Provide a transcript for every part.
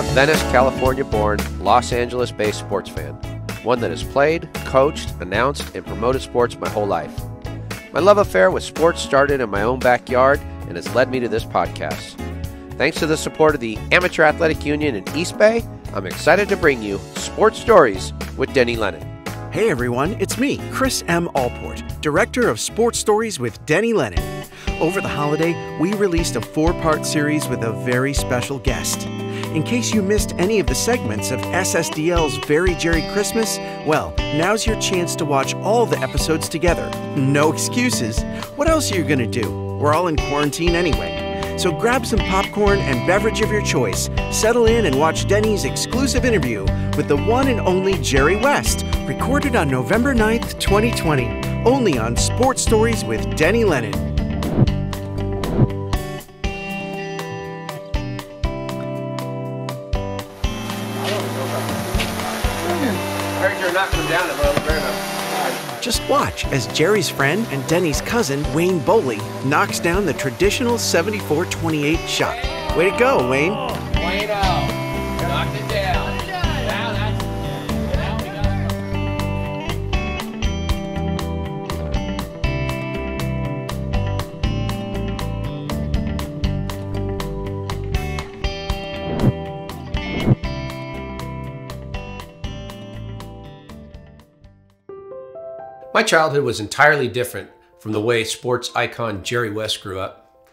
a Venice, California born, Los Angeles based sports fan, one that has played, coached, announced, and promoted sports my whole life. My love affair with sports started in my own backyard and has led me to this podcast. Thanks to the support of the Amateur Athletic Union in East Bay, I'm excited to bring you Sports Stories with Denny Lennon. Hey everyone, it's me, Chris M. Allport, Director of Sports Stories with Denny Lennon. Over the holiday, we released a four part series with a very special guest. In case you missed any of the segments of SSDL's Very Jerry Christmas, well, now's your chance to watch all the episodes together. No excuses. What else are you gonna do? We're all in quarantine anyway. So grab some popcorn and beverage of your choice, settle in and watch Denny's exclusive interview with the one and only Jerry West, recorded on November 9th, 2020, only on Sports Stories with Denny Lennon. Watch as Jerry's friend and Denny's cousin, Wayne Boley, knocks down the traditional 74 28 shot. Way to go, Wayne. My childhood was entirely different from the way sports icon Jerry West grew up.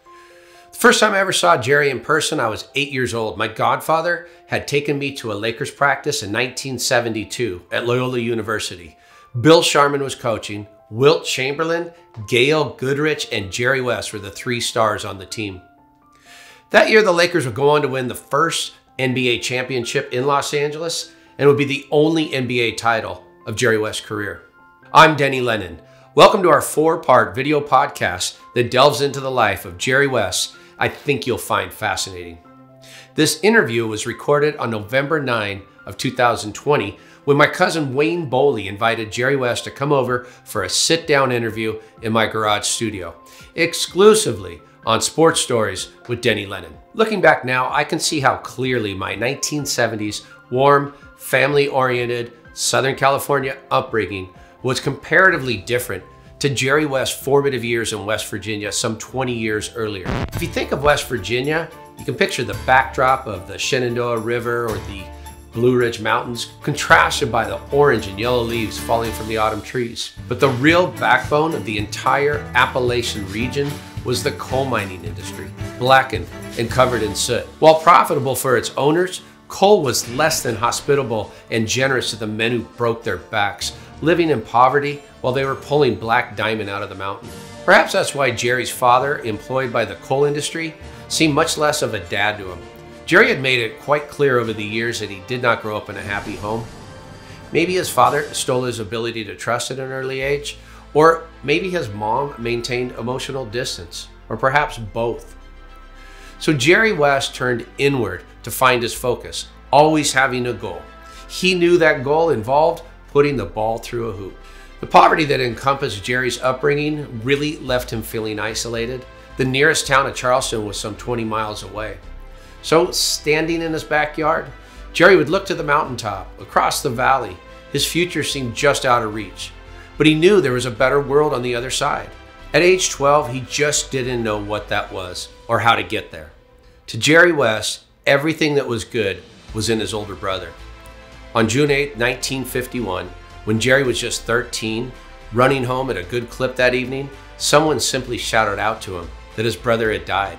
The first time I ever saw Jerry in person, I was eight years old. My godfather had taken me to a Lakers practice in 1972 at Loyola University. Bill Sharman was coaching. Wilt Chamberlain, Gail Goodrich, and Jerry West were the three stars on the team. That year, the Lakers would go on to win the first NBA championship in Los Angeles and would be the only NBA title of Jerry West's career. I'm Denny Lennon. Welcome to our four-part video podcast that delves into the life of Jerry West. I think you'll find fascinating. This interview was recorded on November 9 of 2020 when my cousin Wayne Boley invited Jerry West to come over for a sit-down interview in my garage studio, exclusively on Sports Stories with Denny Lennon. Looking back now, I can see how clearly my 1970s warm, family-oriented Southern California upbringing was comparatively different to Jerry West's formative years in West Virginia some 20 years earlier. If you think of West Virginia, you can picture the backdrop of the Shenandoah River or the Blue Ridge Mountains, contrasted by the orange and yellow leaves falling from the autumn trees. But the real backbone of the entire Appalachian region was the coal mining industry, blackened and covered in soot. While profitable for its owners, coal was less than hospitable and generous to the men who broke their backs, living in poverty while they were pulling black diamond out of the mountain. Perhaps that's why Jerry's father, employed by the coal industry, seemed much less of a dad to him. Jerry had made it quite clear over the years that he did not grow up in a happy home. Maybe his father stole his ability to trust at an early age, or maybe his mom maintained emotional distance, or perhaps both. So Jerry West turned inward to find his focus, always having a goal. He knew that goal involved putting the ball through a hoop. The poverty that encompassed Jerry's upbringing really left him feeling isolated. The nearest town of Charleston was some 20 miles away. So, standing in his backyard, Jerry would look to the mountaintop, across the valley. His future seemed just out of reach, but he knew there was a better world on the other side. At age 12, he just didn't know what that was or how to get there. To Jerry West, everything that was good was in his older brother. On June 8, 1951, when Jerry was just 13, running home at a good clip that evening, someone simply shouted out to him that his brother had died.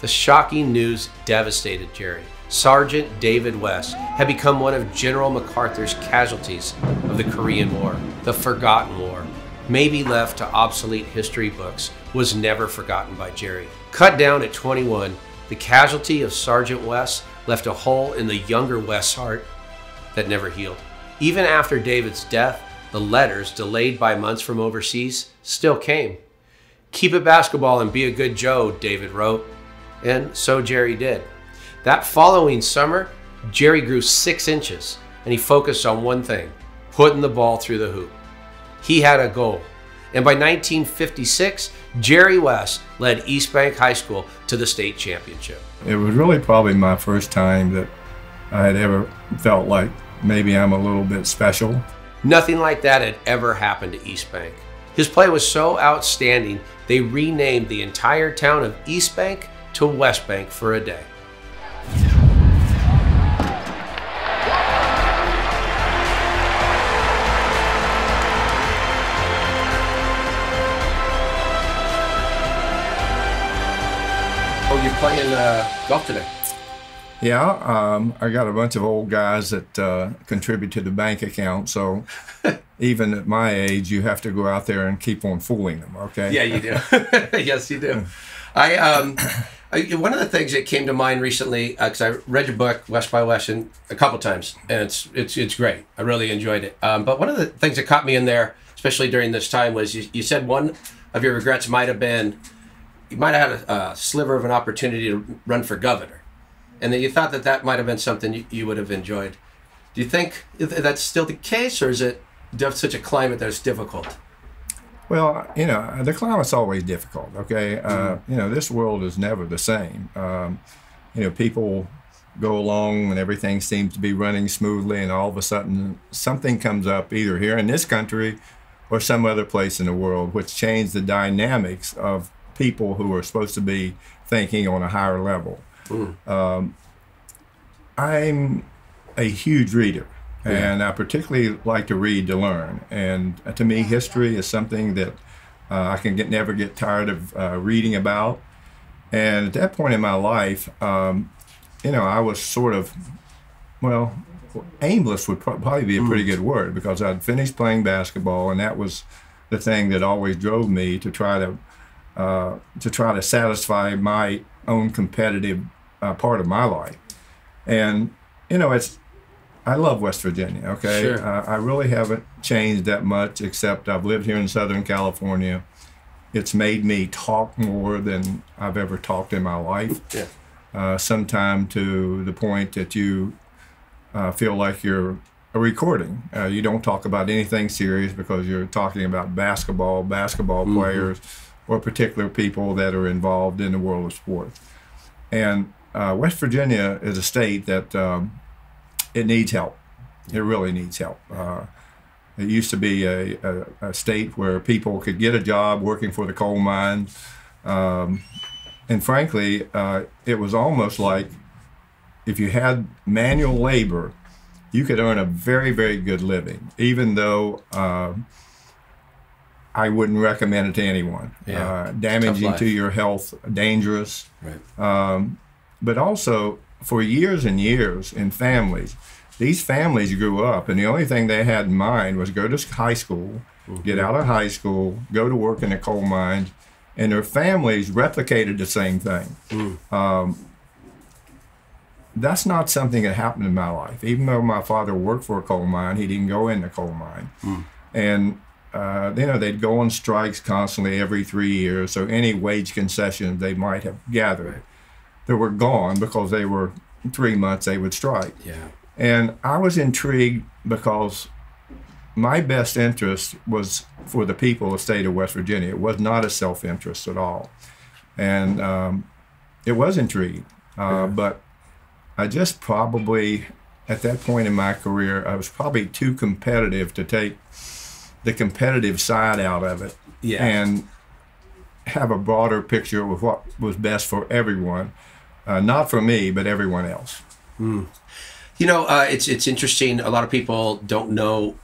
The shocking news devastated Jerry. Sergeant David West had become one of General MacArthur's casualties of the Korean War, the forgotten war. Maybe left to obsolete history books, was never forgotten by Jerry. Cut down at 21, the casualty of Sergeant West left a hole in the younger West's heart that never healed. Even after David's death, the letters, delayed by months from overseas, still came. Keep it basketball and be a good Joe, David wrote. And so Jerry did. That following summer, Jerry grew six inches and he focused on one thing putting the ball through the hoop. He had a goal. And by 1956, Jerry West led East Bank High School to the state championship. It was really probably my first time that I had ever felt like maybe I'm a little bit special. Nothing like that had ever happened to East Bank. His play was so outstanding, they renamed the entire town of East Bank to West Bank for a day. Oh, you're playing uh, golf today. Yeah, um, I got a bunch of old guys that uh, contribute to the bank account. So even at my age, you have to go out there and keep on fooling them. Okay. Yeah, you do. yes, you do. I um, I, one of the things that came to mind recently because I read your book West by West and a couple times, and it's it's it's great. I really enjoyed it. Um, but one of the things that caught me in there, especially during this time, was you, you said one of your regrets might have been you might have had a, a sliver of an opportunity to run for governor, and that you thought that that might have been something you, you would have enjoyed. Do you think that's still the case, or is it such a climate that it's difficult? Well, you know, the climate's always difficult. Okay, uh, you know, this world is never the same. Um, you know, people go along and everything seems to be running smoothly, and all of a sudden something comes up either here in this country or some other place in the world, which change the dynamics of people who are supposed to be thinking on a higher level. Um, I'm a huge reader. And I particularly like to read to learn. And uh, to me, history is something that uh, I can get never get tired of uh, reading about. And at that point in my life, um, you know, I was sort of, well, aimless would pro- probably be a pretty good word because I'd finished playing basketball, and that was the thing that always drove me to try to uh, to try to satisfy my own competitive uh, part of my life. And you know, it's I love West Virginia. Okay, Sure. uh, I really haven't changed that much, except I've lived here in Southern California. It's made me talk more than I've ever talked in my life. Yeah. Uh, sometime to the point that you uh, feel like you're a recording. Uh, you don't talk about anything serious because you're talking about basketball, basketball players, or particular people that are involved in the world of sports. And uh, West Virginia is a state that um, it needs help. It really needs help. Uh, it used to be a, a, a state where people could get a job working for the coal mines. Um, and frankly, uh, it was almost like if you had manual labor, you could earn a very, very good living, even though uh, I wouldn't recommend it to anyone. Yeah. Uh, damaging to your health, dangerous Right. But also for years and years in families, these families grew up, and the only thing they had in mind was go to high school, get out of high school, go to work in the coal mines, and their families replicated the same thing. Um, that's not something that happened in my life. Even though my father worked for a coal mine, he didn't go in the coal mine. And uh, you know they'd go on strikes constantly every three years. So any wage concessions they might have gathered, they were gone because they were three months they would strike. Yeah. And I was intrigued because my best interest was for the people of the state of West Virginia. It was not a self interest at all. And um, it was intrigued. Uh, But I just probably, at that point in my career, I was probably too competitive to take the competitive side out of it Yeah. and have a broader picture of what was best for everyone. Uh, not for me, but everyone else. You know, uh, it's it's interesting. A lot of people don't know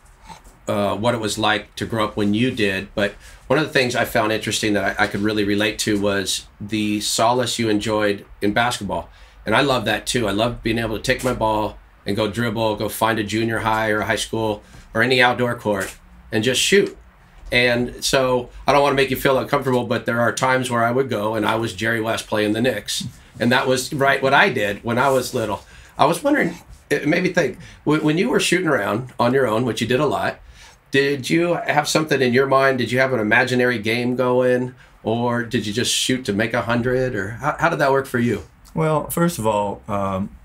uh, what it was like to grow up when you did. But one of the things I found interesting that I, I could really relate to was the solace you enjoyed in basketball, and I love that too. I love being able to take my ball and go dribble, go find a junior high or a high school or any outdoor court and just shoot. And so I don't want to make you feel uncomfortable, but there are times where I would go and I was Jerry West playing the Knicks. And that was right what I did when I was little. I was wondering, it made me think, when you were shooting around on your own, which you did a lot, did you have something in your mind? Did you have an imaginary game going? Or did you just shoot to make a hundred? Or how, how did that work for you? Well, first of all, um,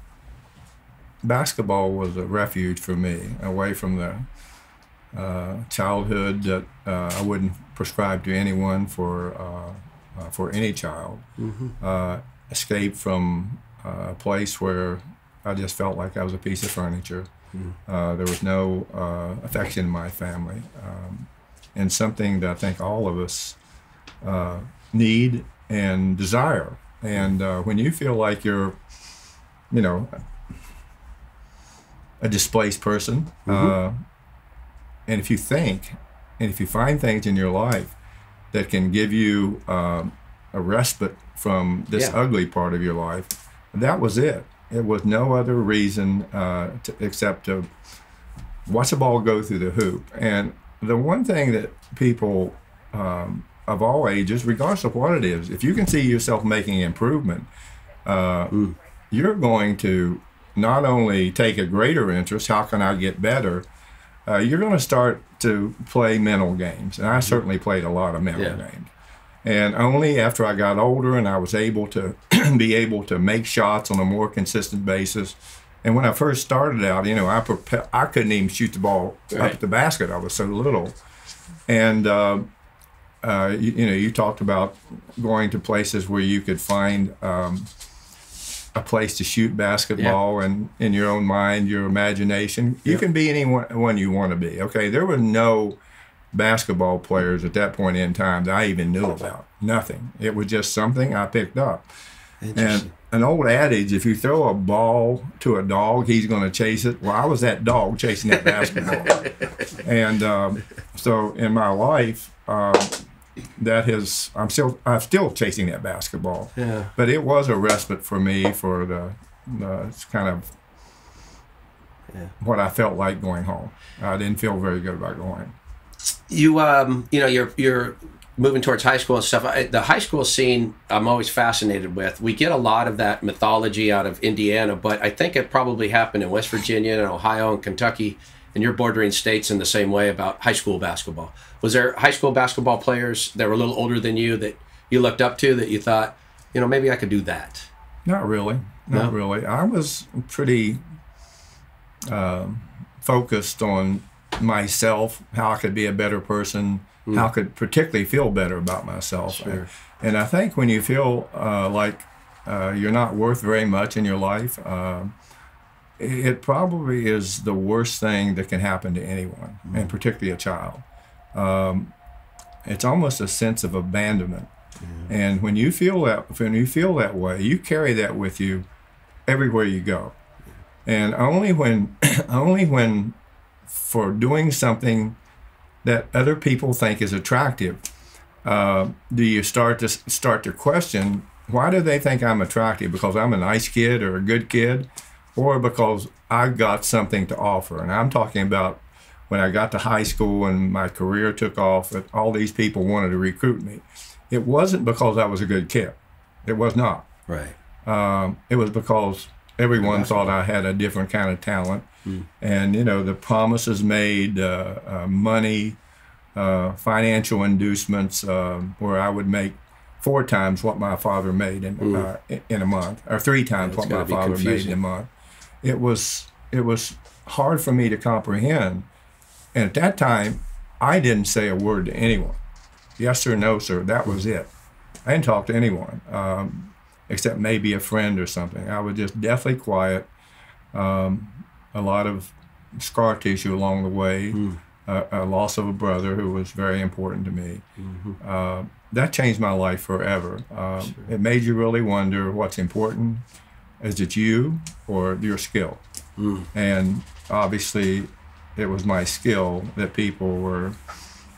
basketball was a refuge for me, away from the uh, childhood that uh, I wouldn't prescribe to anyone for uh, uh, for any child. Uh, escape from uh, a place where I just felt like I was a piece of furniture. Uh, there was no uh, affection in my family, um, and something that I think all of us uh, need and desire. And uh, when you feel like you're, you know, a displaced person, uh, and if you think, and if you find things in your life that can give you um, a respite from this Yeah. ugly part of your life, that was it. It was no other reason uh, to, except to watch the ball go through the hoop. And the one thing that people um, of all ages, regardless of what it is, if you can see yourself making improvement, uh, you're going to not only take a greater interest, how can I get better? Uh, you're going to start to play mental games. And I certainly played a lot of mental Yeah. games. And only after I got older and I was able to be able to make shots on a more consistent basis. And when I first started out, you know, I prepa- I couldn't even shoot the ball up at the basket. I was so little. And uh, uh, you, you know, you talked about going to places where you could find um, a place to shoot basketball and in your own mind, your imagination. You can be anyone you want to be. Okay, there were no basketball players at that point in time that I even knew about. Nothing. It was just something I picked up. And an old adage: if you throw a ball to a dog, he's going to chase it. Well, I was that dog chasing that basketball. and um, so in my life, um, that has I'm still I'm still chasing that basketball. Yeah. But it was a respite for me for the, the it's kind of what I felt like going home. I didn't feel very good about going. You um you know you're you're moving towards high school and stuff I, the high school scene i'm always fascinated with we get a lot of that mythology out of indiana but i think it probably happened in west virginia and ohio and kentucky and your bordering states in the same way about high school basketball was there high school basketball players that were a little older than you that you looked up to that you thought you know maybe i could do that Not really. Not No? really. I was pretty um, focused on myself, how I could be a better person, how I could particularly feel better about myself. Sure. And I think when you feel uh, like uh, you're not worth very much in your life, um it probably is the worst thing that can happen to anyone, and particularly a child. Um, it's almost a sense of abandonment. And when you feel that when you feel that way, you carry that with you everywhere you go. And only when only when for doing something that other people think is attractive. Uh, do you start to start to question why do they think I'm attractive? Because I'm a nice kid or a good kid? Or because I got something to offer? And I'm talking about when I got to high school and my career took off that all these people wanted to recruit me. It wasn't because I was a good kid. It was not. Right. Um, it was because everyone thought I had a different kind of talent. And, you know, the promises made, uh, uh, money, uh, financial inducements, um, where I would make four times what my father made in, uh, in- a month, or three times what my father made in a month. It was, it was hard for me to comprehend. And at that time, I didn't say a word to anyone. Yes or no, sir. That was it. I didn't talk to anyone. Um, except maybe a friend or something. I was just deathly quiet. Um, a lot of scar tissue along the way. A, a loss of a brother who was very important to me. Uh, that changed my life forever. Um, It made you really wonder what's important. Is it you or your skill? And obviously, it was my skill that people were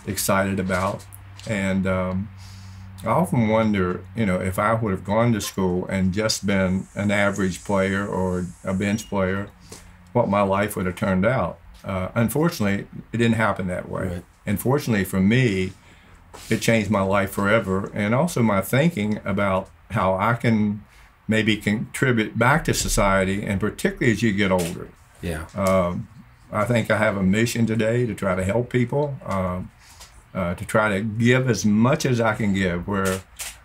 excited about. And um, I often wonder, you know, if I would have gone to school and just been an average player or a bench player, what my life would have turned out. Uh, unfortunately, it didn't happen that way. Right. And fortunately for me, it changed my life forever and also my thinking about how I can maybe contribute back to society and particularly as you get older. yeah I think I have a mission today to try to help people, um, uh, to try to give as much as I can give, where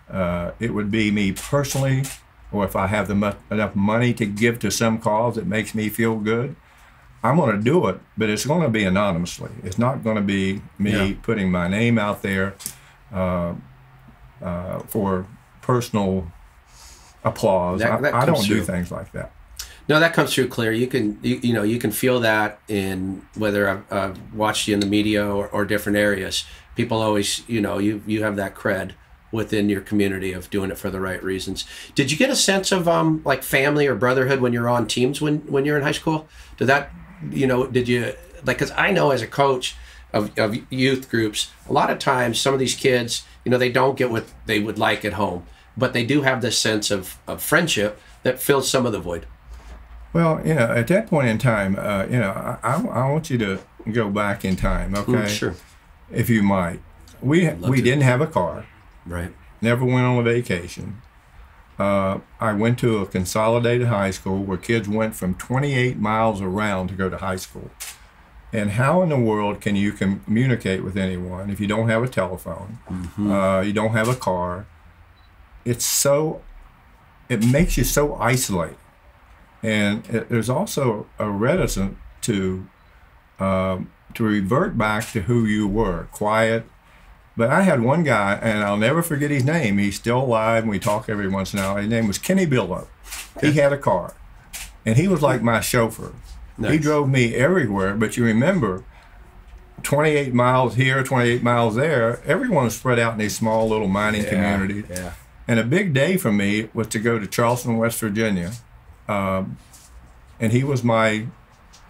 uh, it would be me personally, or if I have the mu- enough money to give to some cause that makes me feel good, I'm going to do it, but it's going to be anonymously. It's not going to be me Yeah. putting my name out there uh, uh, for personal applause. That- I, that I comes don't do things like that. No, that comes through clear. You can, you, you know, you can feel that in whether I've, I've watched you in the media or, or different areas. People always, you know, you you have that cred within your community of doing it for the right reasons. Did you get a sense of um like family or brotherhood when you're on teams when when you're in high school? Did that, you know, did you like? Because I know as a coach of of youth groups, a lot of times some of these kids, you know, they don't get what they would like at home, but they do have this sense of of friendship that fills some of the void. Well, you know, at that point in time, uh, you know, I, I, I want you to go back in time, okay? Mm, sure. If you might. We we to. didn't have a car. Right. Never went on a vacation. Uh, I went to a consolidated high school where kids went from 28 miles around to go to high school. And how in the world can you communicate with anyone if you don't have a telephone, uh, you don't have a car? It's so, it makes you so isolated. And it, there's also a reticence to, um, to revert back to who you were, quiet. But I had one guy, and I'll never forget his name. He's still alive, and we talk every once in a while. His name was Kenny Billow. He had a car, and he was like my chauffeur. He drove me everywhere. But you remember, 28 miles here, 28 miles there. Everyone was spread out in these small little mining communities. Yeah. And a big day for me was to go to Charleston, West Virginia, um, and he was my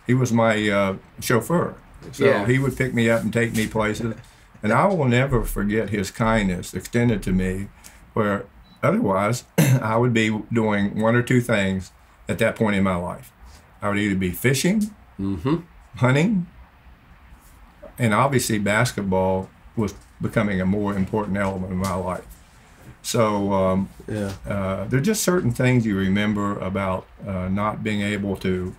he was my uh, chauffeur. So Yeah. he would pick me up and take me places, and I will never forget his kindness extended to me. Where otherwise, I would be doing one or two things at that point in my life. I would either be fishing, hunting, and obviously basketball was becoming a more important element of my life. So um, Yeah. uh, there are just certain things you remember about uh, not being able to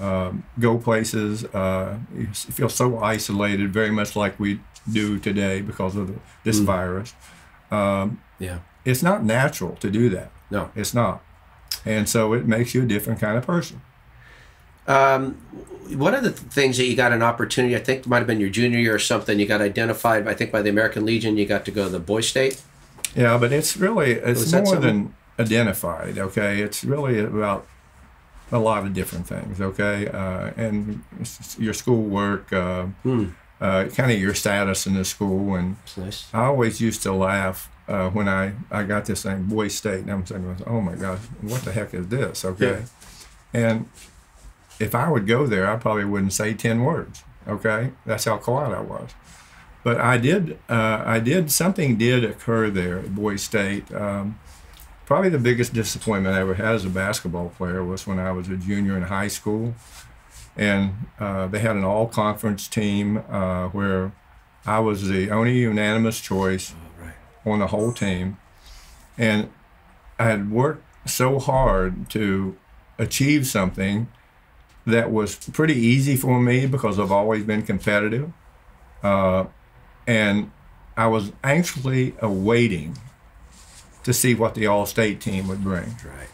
um, go places. Uh, you feel so isolated, very much like we do today because of the, this virus. Um, Yeah. it's not natural to do that. No. It's not. And so it makes you a different kind of person. Um, one of the th- things that you got an opportunity, I think it might have been your junior year or something, you got identified, I think, by the American Legion. You got to go to the Boy State. Yeah, but it's really it's more than identified. Okay, it's really about a lot of different things. Okay, uh, and your schoolwork, uh, uh, kind of your status in the school, and nice. I always used to laugh uh, when I, I got this thing, Boy State, and I'm saying, oh my gosh, what the heck is this? Okay. And if I would go there, I probably wouldn't say 10 words. Okay. That's how quiet I was. But I did, uh, I did, something did occur there at Boy State. Um, probably the biggest disappointment I ever had as a basketball player was when I was a junior in high school. And uh, they had an all conference team uh, where I was the only unanimous choice on the whole team. And I had worked so hard to achieve something that was pretty easy for me because I've always been competitive. Uh, and I was anxiously awaiting to see what the all state team would bring. Right.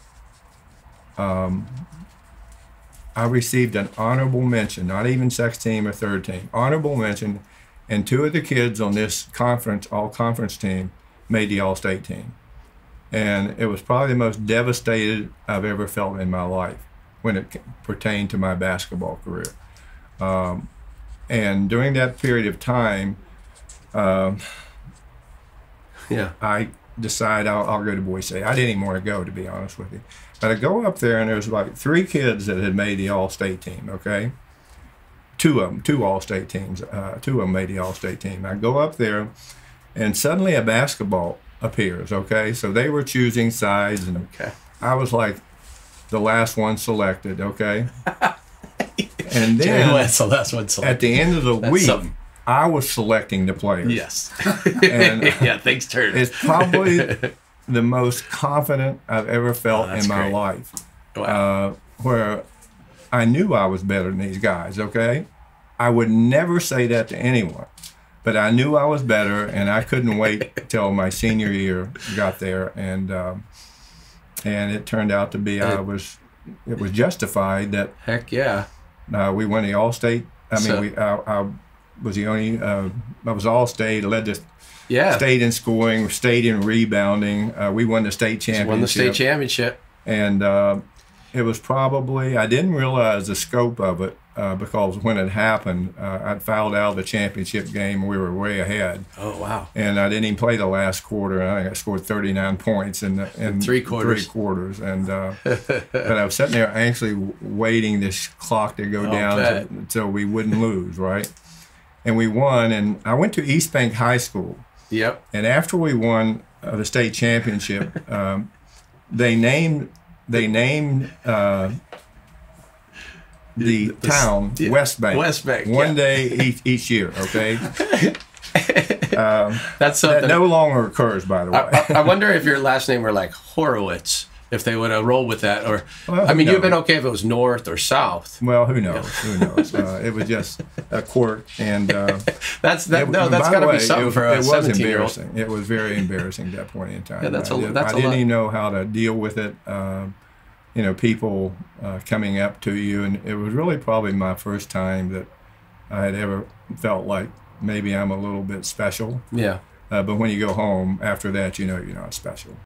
I received an honorable mention, not even sex team or third team, honorable mention, and two of the kids on this conference, all conference team, made the all state team. And it was probably the most devastated I've ever felt in my life when it pertained to my basketball career. Um, and during that period of time, um, Yeah. I decide I'll, I'll go to Boise. I didn't even want to go, to be honest with you. But I go up there, and there's like three kids that had made the All State team. Okay, two of them, two All State teams. Uh, two of them made the All State team. I go up there, and suddenly a basketball appears. Okay, so they were choosing sides, and Okay. I was like the last one selected. Okay, and then the last one at the end of the That's week, something. I was selecting the players. Yes. And- yeah, things turned. It's probably the most confident I've ever felt Oh, in my great. life. Wow. Uh, where I knew I was better than these guys, okay? I would never say that to anyone, but I knew I was better, and I couldn't wait till my senior year got there, and um, and it turned out to be I was it was justified that Heck yeah. uh, we won the All State. I mean, So- we I, I was the only uh, I was All State, led the Yeah. state in scoring, state in rebounding. Uh, we won the state championship. Won the state championship. and uh, it was probably I didn't realize the scope of it uh, because when it happened, uh, I'd fouled out of the championship game. We were way ahead, Oh wow. and I didn't even play the last quarter. I think I scored 39 points in, the, in Three quarters. Three quarters, and uh, but I was sitting there anxiously waiting this clock to go down to, so we wouldn't lose, right? And we won, and I went to East Bank High School. Yep. And after we won uh, the state championship, um, they named they named uh, the, the- town West Bank. West Bank, One yeah. day each, each year. Okay, That's something. that no longer occurs, by the way. I, I wonder if your last name were like Horowitz, if they would have rolled with that, or Well, I mean, you've been okay if it was North or South. well, who knows? Who knows? Uh, it was just a quirk, and uh, That's that. it- no, that's got to be something it, for it a was seventeen-year-old. embarrassing. It was very embarrassing at that point in time. Yeah, that's I, a- that's I didn't lot. even know how to deal with it. Um, you know, people uh, coming up to you, and it was really probably my first time that I had ever felt like maybe I'm a little bit special. Yeah. Uh, but when you go home after that, you know you're not special.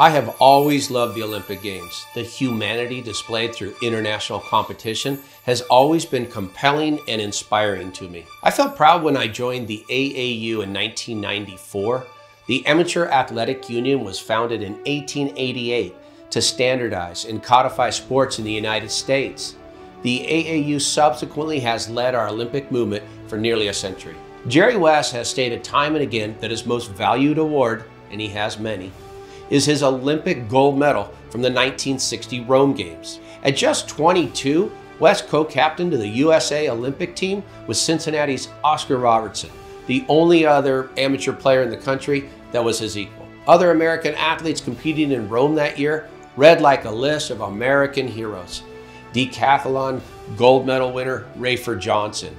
I have always loved the Olympic Games. The humanity displayed through international competition has always been compelling and inspiring to me. I felt proud when I joined the AAU in 1994. The Amateur Athletic Union was founded in 1888 to standardize and codify sports in the United States. The AAU subsequently has led our Olympic movement for nearly a century. Jerry West has stated time and again that his most valued award, and he has many, is his Olympic gold medal from the 1960 Rome Games. At just 22, West co captained the USA Olympic team with Cincinnati's Oscar Robertson, the only other amateur player in the country that was his equal. Other American athletes competing in Rome that year read like a list of American heroes. Decathlon gold medal winner Rafer Johnson,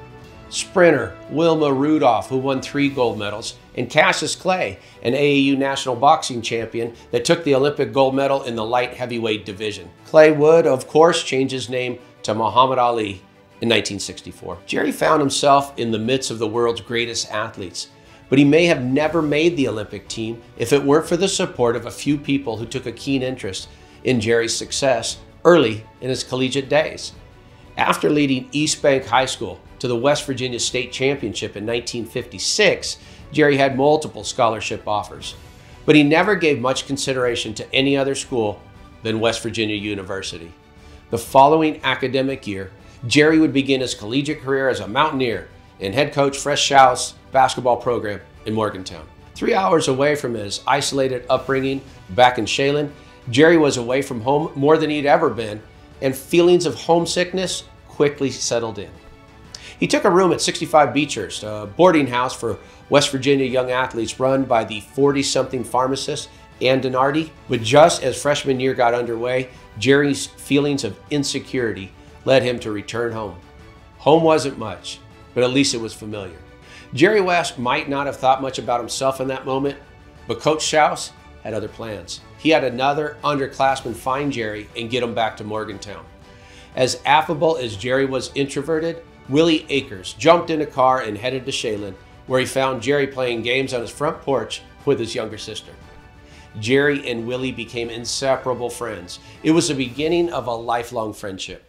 sprinter Wilma Rudolph, who won three gold medals, and Cassius Clay, an AAU national boxing champion that took the Olympic gold medal in the light heavyweight division. Clay would, of course, change his name to Muhammad Ali in 1964. Jerry found himself in the midst of the world's greatest athletes, but he may have never made the Olympic team if it weren't for the support of a few people who took a keen interest in Jerry's success early in his collegiate days. After leading East Bank High School to the West Virginia State Championship in 1956, Jerry had multiple scholarship offers, but he never gave much consideration to any other school than West Virginia University. The following academic year, Jerry would begin his collegiate career as a Mountaineer and head coach Fred Schaus's basketball program in Morgantown. Three hours away from his isolated upbringing back in Chelyan, Jerry was away from home more than he'd ever been, and feelings of homesickness quickly settled in. He took a room at 65 Beechurst, a boarding house for West Virginia young athletes run by the 40 something pharmacist Ann Donardi. But just as freshman year got underway, Jerry's feelings of insecurity led him to return home. Home wasn't much, but at least it was familiar. Jerry West might not have thought much about himself in that moment, but Coach Schaus had other plans. He had another underclassman find Jerry and get him back to Morgantown. As affable as Jerry was introverted, Willie Akers jumped in a car and headed to Chelyan, where he found Jerry playing games on his front porch with his younger sister. Jerry and Willie became inseparable friends. It was the beginning of a lifelong friendship.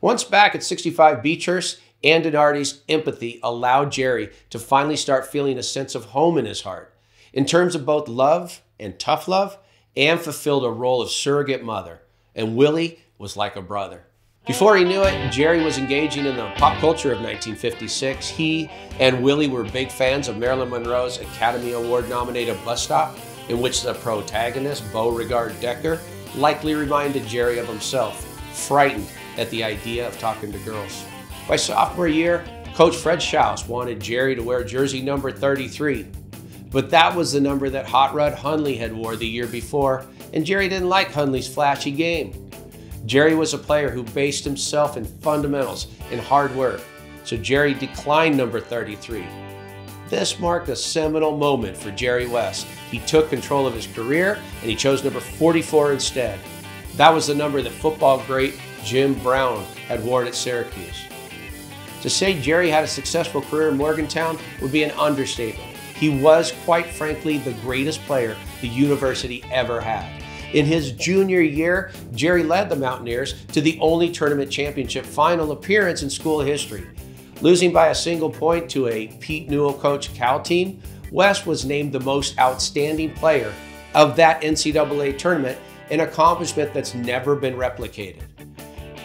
Once back at 65 Beechurst, Ann Donardi's empathy allowed Jerry to finally start feeling a sense of home in his heart. In terms of both love and tough love, Ann fulfilled a role of surrogate mother, and Willie was like a brother. Before he knew it, Jerry was engaging in the pop culture of 1956. He and Willie were big fans of Marilyn Monroe's Academy Award nominated Bus Stop, in which the protagonist, Beauregard Decker, likely reminded Jerry of himself, frightened at the idea of talking to girls. By sophomore year, Coach Fred Schaus wanted Jerry to wear jersey number 33, but that was the number that Hot Rod Hundley had wore the year before, and Jerry didn't like Hundley's flashy game. Jerry was a player who based himself in fundamentals and hard work, so Jerry declined number 33. This marked a seminal moment for Jerry West. He took control of his career and he chose number 44 instead. That was the number that football great Jim Brown had worn at Syracuse. To say Jerry had a successful career in Morgantown would be an understatement. He was, quite frankly, the greatest player the university ever had. In his junior year, Jerry led the Mountaineers to the only tournament championship final appearance in school history. Losing by a single point to a Pete Newell coach Cal team, West was named the most outstanding player of that NCAA tournament, an accomplishment that's never been replicated.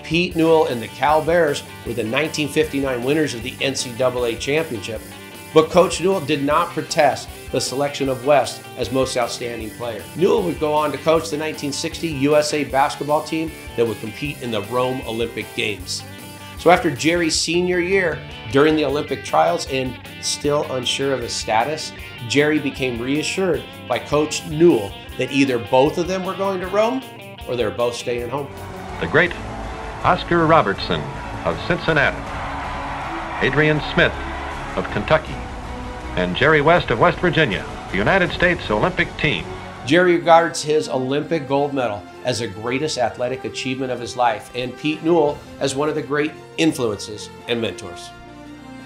Pete Newell and the Cal Bears were the 1959 winners of the NCAA championship, but Coach Newell did not protest the selection of West as most outstanding player. Newell would go on to coach the 1960 USA basketball team that would compete in the Rome Olympic Games. So after Jerry's senior year, during the Olympic trials and still unsure of his status, Jerry became reassured by Coach Newell that either both of them were going to Rome or they were both staying home. The great Oscar Robertson of Cincinnati, Adrian Smith of Kentucky, and Jerry West of West Virginia, the United States Olympic team. Jerry regards his Olympic gold medal as the greatest athletic achievement of his life, and Pete Newell as one of the great influences and mentors.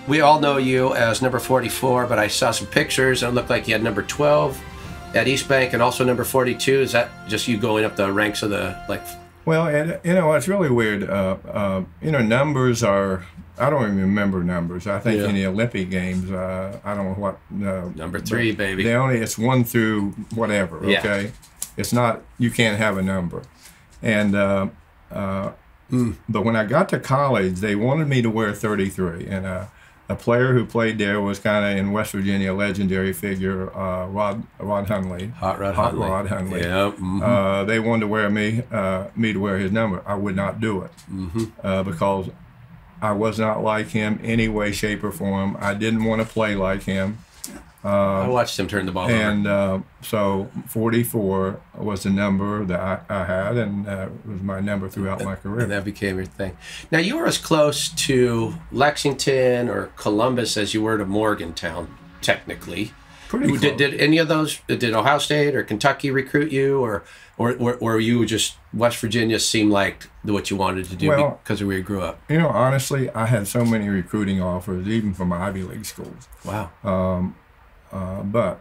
We all know you as number 44, but I saw some pictures and it looked like you had number 12 at East Bank and also number 42. Is that just you going up the ranks of the like? Well, and you know, it's really weird. Uh, uh, you know, numbers are. I don't even remember numbers. I think Yeah. in the Olympic Games, uh, I don't know what. Uh, Number three, baby. They only it's one through whatever. Yeah. Okay, it's not. You can't have a number, and. Uh, uh, Hmm. But when I got to college, they wanted me to wear 33, and uh, a player who played there was kind of in West Virginia, a legendary figure, uh, Rod Rod Hundley. Hot Rod Hot Hundley. Rod Hundley. Yeah. mhm. Uh, they wanted to wear me, uh, me to wear his number. I would not do it uh, because I was not like him any way, shape, or form. I didn't want to play like him, I watched him turn the ball over. and uh, so 44 was the number that I, I had, and uh, it was my number throughout my And career. that became your thing. Now you were as close to Lexington or Columbus as you were to Morgantown, technically. Pretty Who- Did, did any of those? Did Ohio State or Kentucky recruit you, or or or, or you just West Virginia seemed like what you wanted to do Well- because of where you grew up? You know, honestly, I had so many recruiting offers, even from Ivy League schools. Wow. Uh, but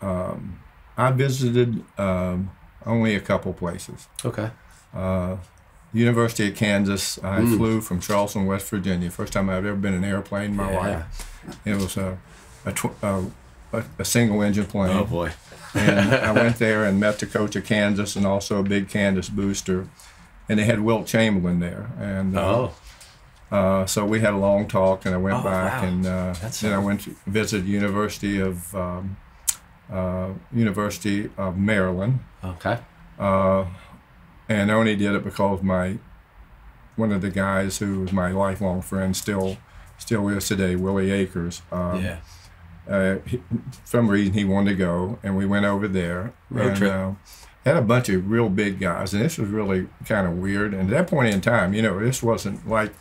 um, I visited um, only a couple places. Okay. University of Kansas. I Hmm. flew from Charleston, West Virginia. First time I've ever been in an airplane in my Yeah. life. It was a a, tw- a, a, a single engine plane. Oh boy. and I went there and met the coach of Kansas and also a big Kansas booster. And they had Wilt Chamberlain there. And uh, Oh. uh, so we had a long talk, and I went Oh, back, wow. and uh, then I went to visit University of um, uh, University of Maryland, Okay. uh, and I only did it because my one of the guys who was my lifelong friend still still is today, Willie Akers. Um, Yeah. Uh, he, for some reason he wanted to go, and we went over there. Road and, trip. Uh, had a bunch of real big guys, and this was really kind of weird. And at that point in time, you know, this wasn't like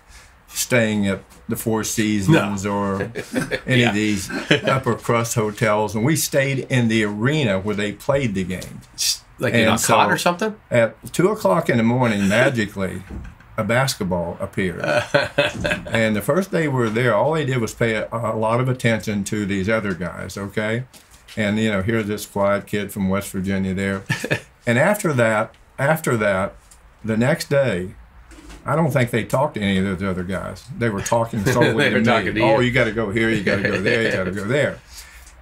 staying at the Four Seasons or any Yeah. of these upper crust hotels. And we stayed in the arena where they played the game. Like you got so- caught or something? At two o'clock in the morning, magically, a basketball appeared. and the first day we were there, all they did was pay a, a lot of attention to these other guys, okay? And, you know, here's this quiet kid from West Virginia there. and after that, after that, the next day, I don't think they talked to any of those other guys. They were talking solely to me. to oh, you. you got to go here, you got to go there, you got to go there.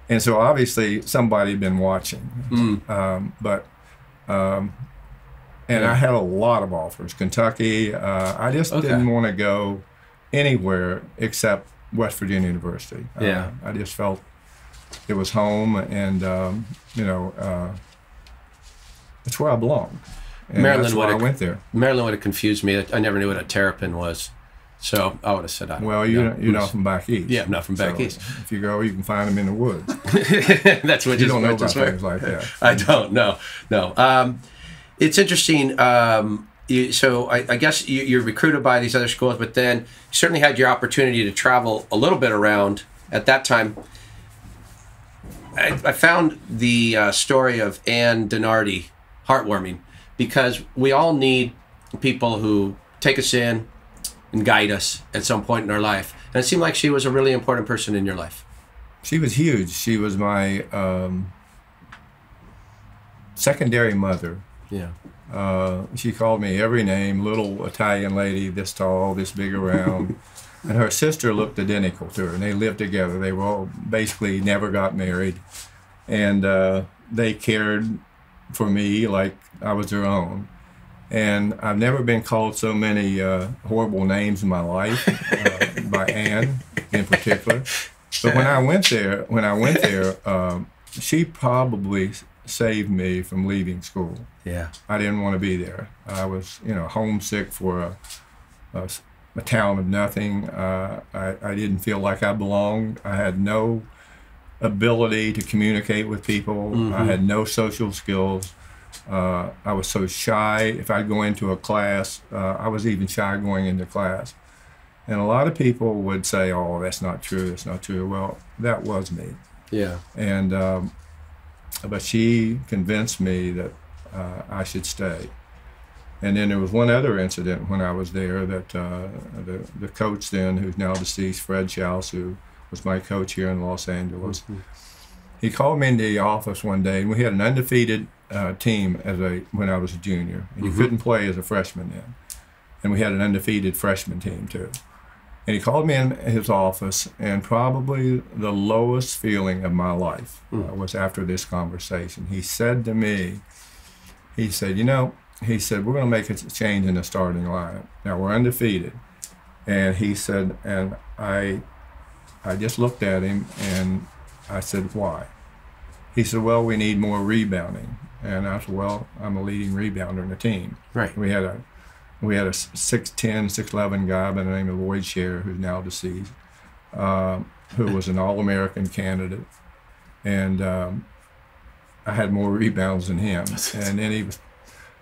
And so obviously somebody had been watching. Hmm. Um, but um, and I had a lot of offers. Kentucky. Uh, I just Okay. didn't want to go anywhere except West Virginia University. Uh, Yeah. I just felt it was home, and um, you know, uh, it's where I belong. And Maryland that's why I went there. Maryland would have confused me. I never knew what a terrapin was, so I would have said I. Well, you're know. you're not from back east. Yeah, I'm not from back So east. If you go, you can find them in the woods. That's what You just don't know about things like that. I don't know. No. Um, it's interesting. Um, you, so I, I guess you, you're recruited by these other schools, but then you certainly had your opportunity to travel a little bit around at that time. I, I found the uh, story of Anne Donardi heartwarming because we all need people who take us in and guide us at some point in our life. And it seemed like she was a really important person in your life. she was huge. She was my um, secondary mother. Yeah. Uh, she called me every name, little Italian lady, this tall, this big around. and her sister looked identical to her, and they lived together. They were all basically never got married, and uh, they cared for me like I was their own. And I've never been called so many uh, horrible names in my life uh, by Anne in particular. But when I went there, when I went there, um, she probably saved me from leaving school. Yeah. I didn't want to be there. I was, you know, homesick for a, a, a town of nothing. Uh, I, I didn't feel like I belonged. I had no ability to communicate with people. I had no social skills. Uh, I was so shy. If I'd go into a class, uh, I was even shy going into class. And a lot of people would say, "Oh, that's not true. That's not true." Well, that was me Yeah. and um, but she convinced me that uh, I should stay. And then there was one other incident when I was there that uh, the the coach then, who's now deceased, Fred Schaus, who was my coach here in Los Angeles, he called me into the office one day, and we had an undefeated uh, team as a when I was a junior, and you couldn't play as a freshman then, and we had an undefeated freshman team too. And he called me in his office, and probably the lowest feeling of my life uh, was after this conversation. He said to me, he said, You know, he said, we're going to make a change in the starting lineup. Now we're undefeated. And he said, and I, I just looked at him and I said, Why? He said, Well, we need more rebounding. And I said, Well, I'm a leading rebounder in the team. Right. We had a we had a 6'10, 6'11 guy by the name of Lloyd Sharrar, who's now deceased, um, who was an All American candidate. And um, I had more rebounds than him. And then he was,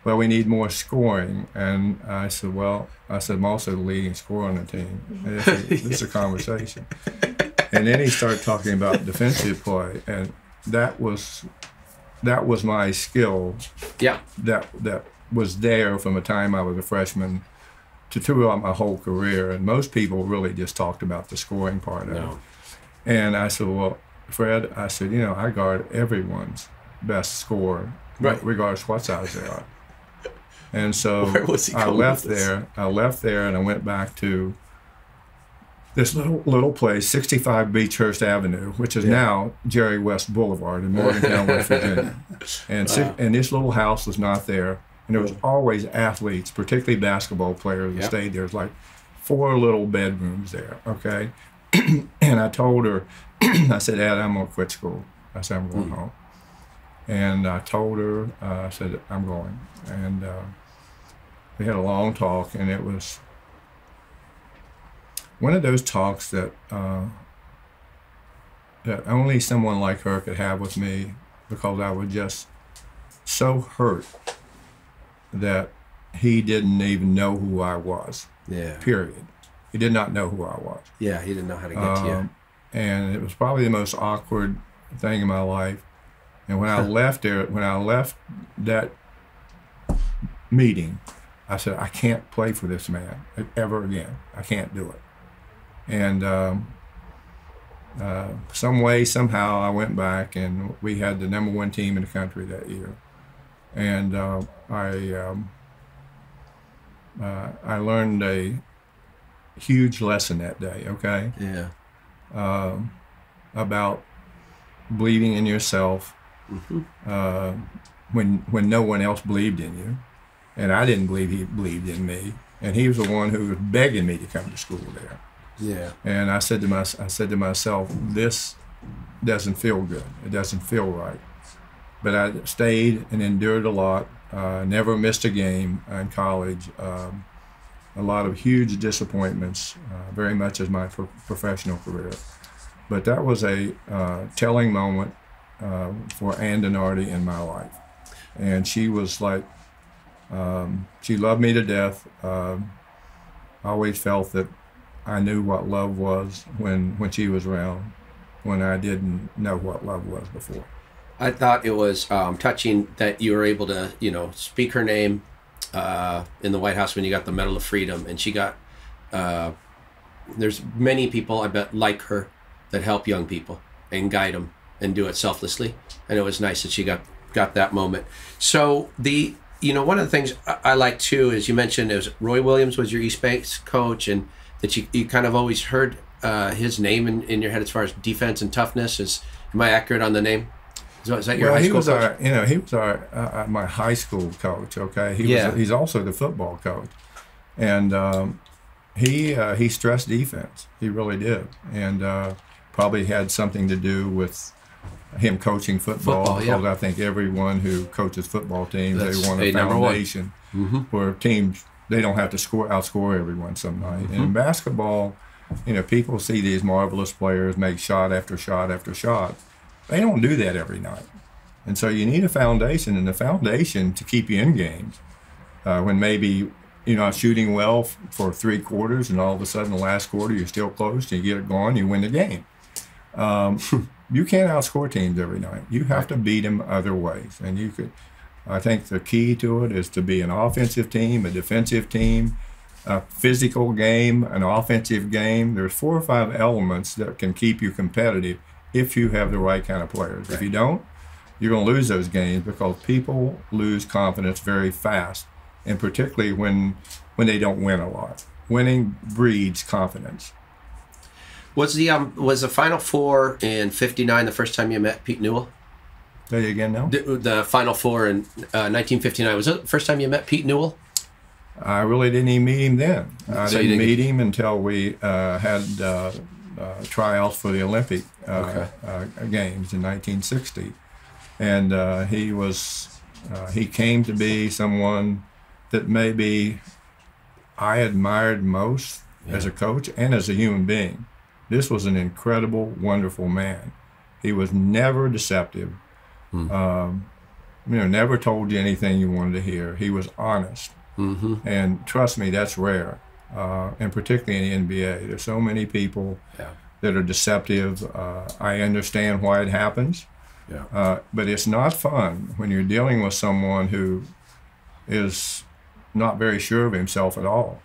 well, we need more scoring. And I said, well, I said, I'm also the leading scorer on the team. This is, this is a conversation. And then he started talking about defensive play. And that was, that was my skill Yeah. that that was there from the time I was a freshman to throughout my whole career. And most people really just talked about the scoring part of No. it. And I said, well, Fred, I said, you know, I guard everyone's best score, Right. regardless what size they are. And so Where was he I left there. I left there and I went back to this little little place, 65 Beechurst Avenue, which is now Jerry West Boulevard in Morgantown, West Virginia. And si- and this little house was not there, and there was always athletes, particularly basketball players, that Yep. stayed there. It was like four little bedrooms there. Okay, and I told her, I said, Ed, I'm gonna quit school. I said I'm going hmm. home. And I told her, uh, I said I'm going, and uh, we had a long talk, and it was one of those talks that uh, that only someone like her could have with me because I was just so hurt that he didn't even know who I was. Yeah. Period. He did not know who I was. Yeah. He didn't know how to get to you. Um, and it was probably the most awkward thing in my life. And when I left there, when I left that meeting, I said, I can't play for this man ever again. I can't do it. And um, uh, some way, somehow, I went back, and we had the number one team in the country that year. And uh, I, um, uh, I learned a huge lesson that day. Okay Yeah. um, about believing in yourself uh, when when no one else believed in you, and I didn't believe he believed in me, and he was the one who was begging me to come to school there. Yeah. And I said to my I said to myself, this doesn't feel good. It doesn't feel right. But I stayed and endured a lot. Uh, never missed a game in college. Um, a lot of huge disappointments, uh, very much as my pro- professional career. But that was a uh, telling moment uh, for Ann Donardi in my life. And she was like, um, she loved me to death. Um, I always felt that I knew what love was when, when she was around, when I didn't know what love was before. I thought it was um, touching that you were able to, you know, speak her name uh, in the White House when you got the Medal of Freedom, and she got. Uh, there's many people I bet like her that help young people, and guide them and do it selflessly. And it was nice that she got got that moment. So the you know one of the things I, I like too is you mentioned was Roy Williams was your East Bank's coach and that you, you kind of always heard uh, his name in, in your head as far as defense and toughness. Is am I accurate on the name? Is, that- is that your well, high he was coach? our, you know, he was our uh, uh, my high school coach. Okay, he Yeah. was. He's also the football coach, and um, he uh, he stressed defense. He really did, and uh, probably had something to do with him coaching football. Football, yeah. because I think everyone who coaches football teams That's they want a a number one. foundation where teams they don't have to score outscore everyone some night. And in basketball, you know, people see these marvelous players make shot after shot after shot. They don't do that every night. And so you need a foundation, and the foundation to keep you in games. Uh, when maybe you're not shooting well f- for three quarters, and all of a sudden the last quarter you're still close, you get it going, you win the game. Um, you can't outscore teams every night. You have to beat them other ways, and you could. I think the key to it is to be an offensive team, a defensive team, a physical game, an offensive game. There's four or five elements that can keep you competitive if you have the right kind of players. If you don't, you're going to lose those games because people lose confidence very fast, and particularly when when they don't win a lot. Winning breeds confidence. Was the um was the Final Four in '59 the first time you met Pete Newell? Say it again now. The, the Final Four in uh, 1959 was it the first time you met Pete Newell? I really didn't even meet him then. I So didn't didn't meet him until we uh, had uh, uh, tryouts for the Olympic uh, Okay. uh, games in 1960, and uh, he was uh, he came to be someone that maybe I admired most as a coach and as a human being. This was an incredible, wonderful man. He was never deceptive. Um, you know, never told you anything you wanted to hear. He was honest. Mm-hmm. And trust me, that's rare, uh, and particularly in the NBA. There's so many people Yeah. that are deceptive. Uh, I understand why it happens, Yeah. uh, but it's not fun when you're dealing with someone who is not very sure of himself at all.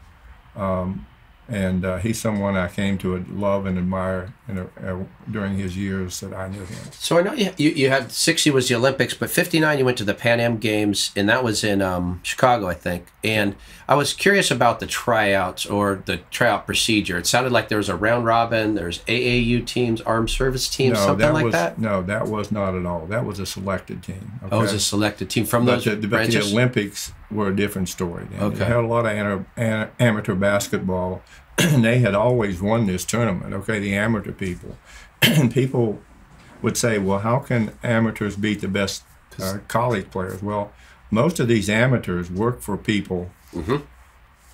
Um, and uh, he's someone I came to love and admire in a, uh, during his years that I knew him. So I know you, you you had 60 was the Olympics, but 59 you went to the Pan Am Games, and that was in um, Chicago, I think. And I was curious about the tryouts or the tryout procedure. It sounded like there was a round robin. There's AAU teams, armed service teams, something like was, that. No, that was not at all. That was a selected team. Oh, it was a selected team from But those the, but the. Olympics were a different story. Then. Okay. You had a lot of ana- amateur basketball, and they had always won this tournament. Okay, the amateur people, and people would say, "Well, how can amateurs beat the best uh, college players?" Well, most of these amateurs work for people, Mm-hmm.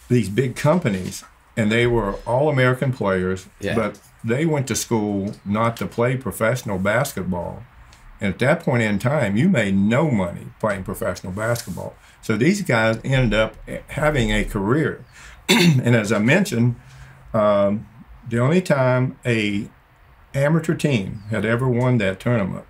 these big companies, and they were all American players, Yeah. but they went to school not to play professional basketball. And at that point in time, you made no money playing professional basketball. So these guys ended up having a career. and as I mentioned, um, the only time a amateur team had ever won that tournament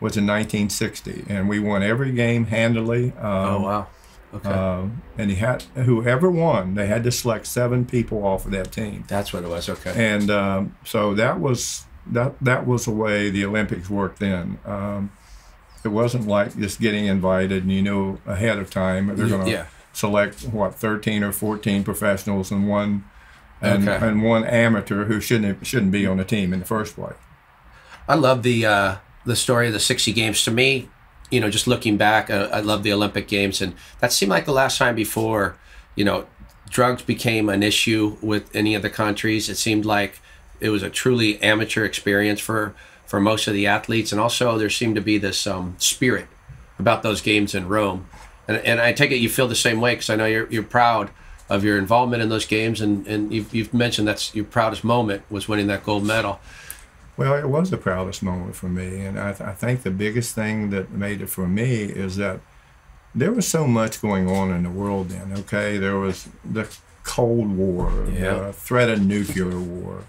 was in 1960, and we won every game handily. Um, oh wow. Okay. um, and he had whoever won, they had to select seven people off of that team. That's what it was. Okay. And um, so that was that that was the way the Olympics worked then. Um, it wasn't like just getting invited and you know ahead of time they're going to Yeah. select what 13 or 14 professionals and one and, Okay. and one amateur who shouldn't shouldn't be on the team in the first place. I love the uh, the story of the 60 games. To me, you know, just looking back, uh, I love the Olympic Games, and that seemed like the last time before, you know, drugs became an issue with any of the countries. It seemed like it was a truly amateur experience for for most of the athletes, and also there seemed to be this um, spirit about those games in Rome. And, and I take it you feel the same way because I know you're you're proud of your involvement in those games, and, and you've, you've mentioned that's your proudest moment was winning that gold medal. Well, it was the proudest moment for me, and I, I think the biggest thing that made it for me is that there was so much going on in the world then. Okay, there was the Cold War, Yeah. the threat of nuclear war,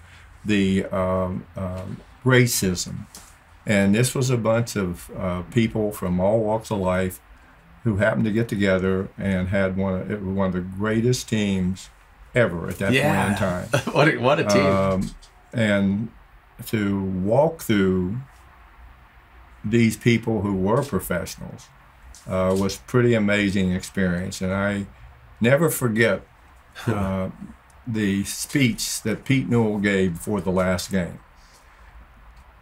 the um, um, racism, and this was a bunch of uh, people from all walks of life who happened to get together and had one. Of, it was one of the greatest teams ever at that point in time what a, what a team. um, and to walk through these people who were professionals uh, was pretty amazing experience, and I never forget uh, the speech that Pete Newell gave before the last game.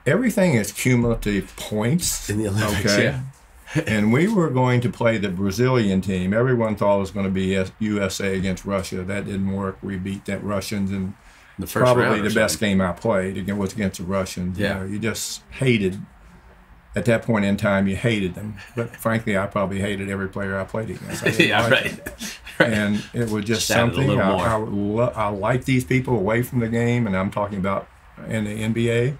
Everything is cumulative points. In the Olympics, yeah. and we were going to play the Brazilian team. Everyone thought it was going to be USA against Russia. That didn't work. We beat that Russians, and The first probably the best game I played again was against the Russians. Yeah. You, know, you just hated. At that point in time, you hated them. But frankly, I probably hated every player I played against. I yeah, like right. And it was just Just something I. I, lo- I like these people away from the game, and I'm talking about in the NBA.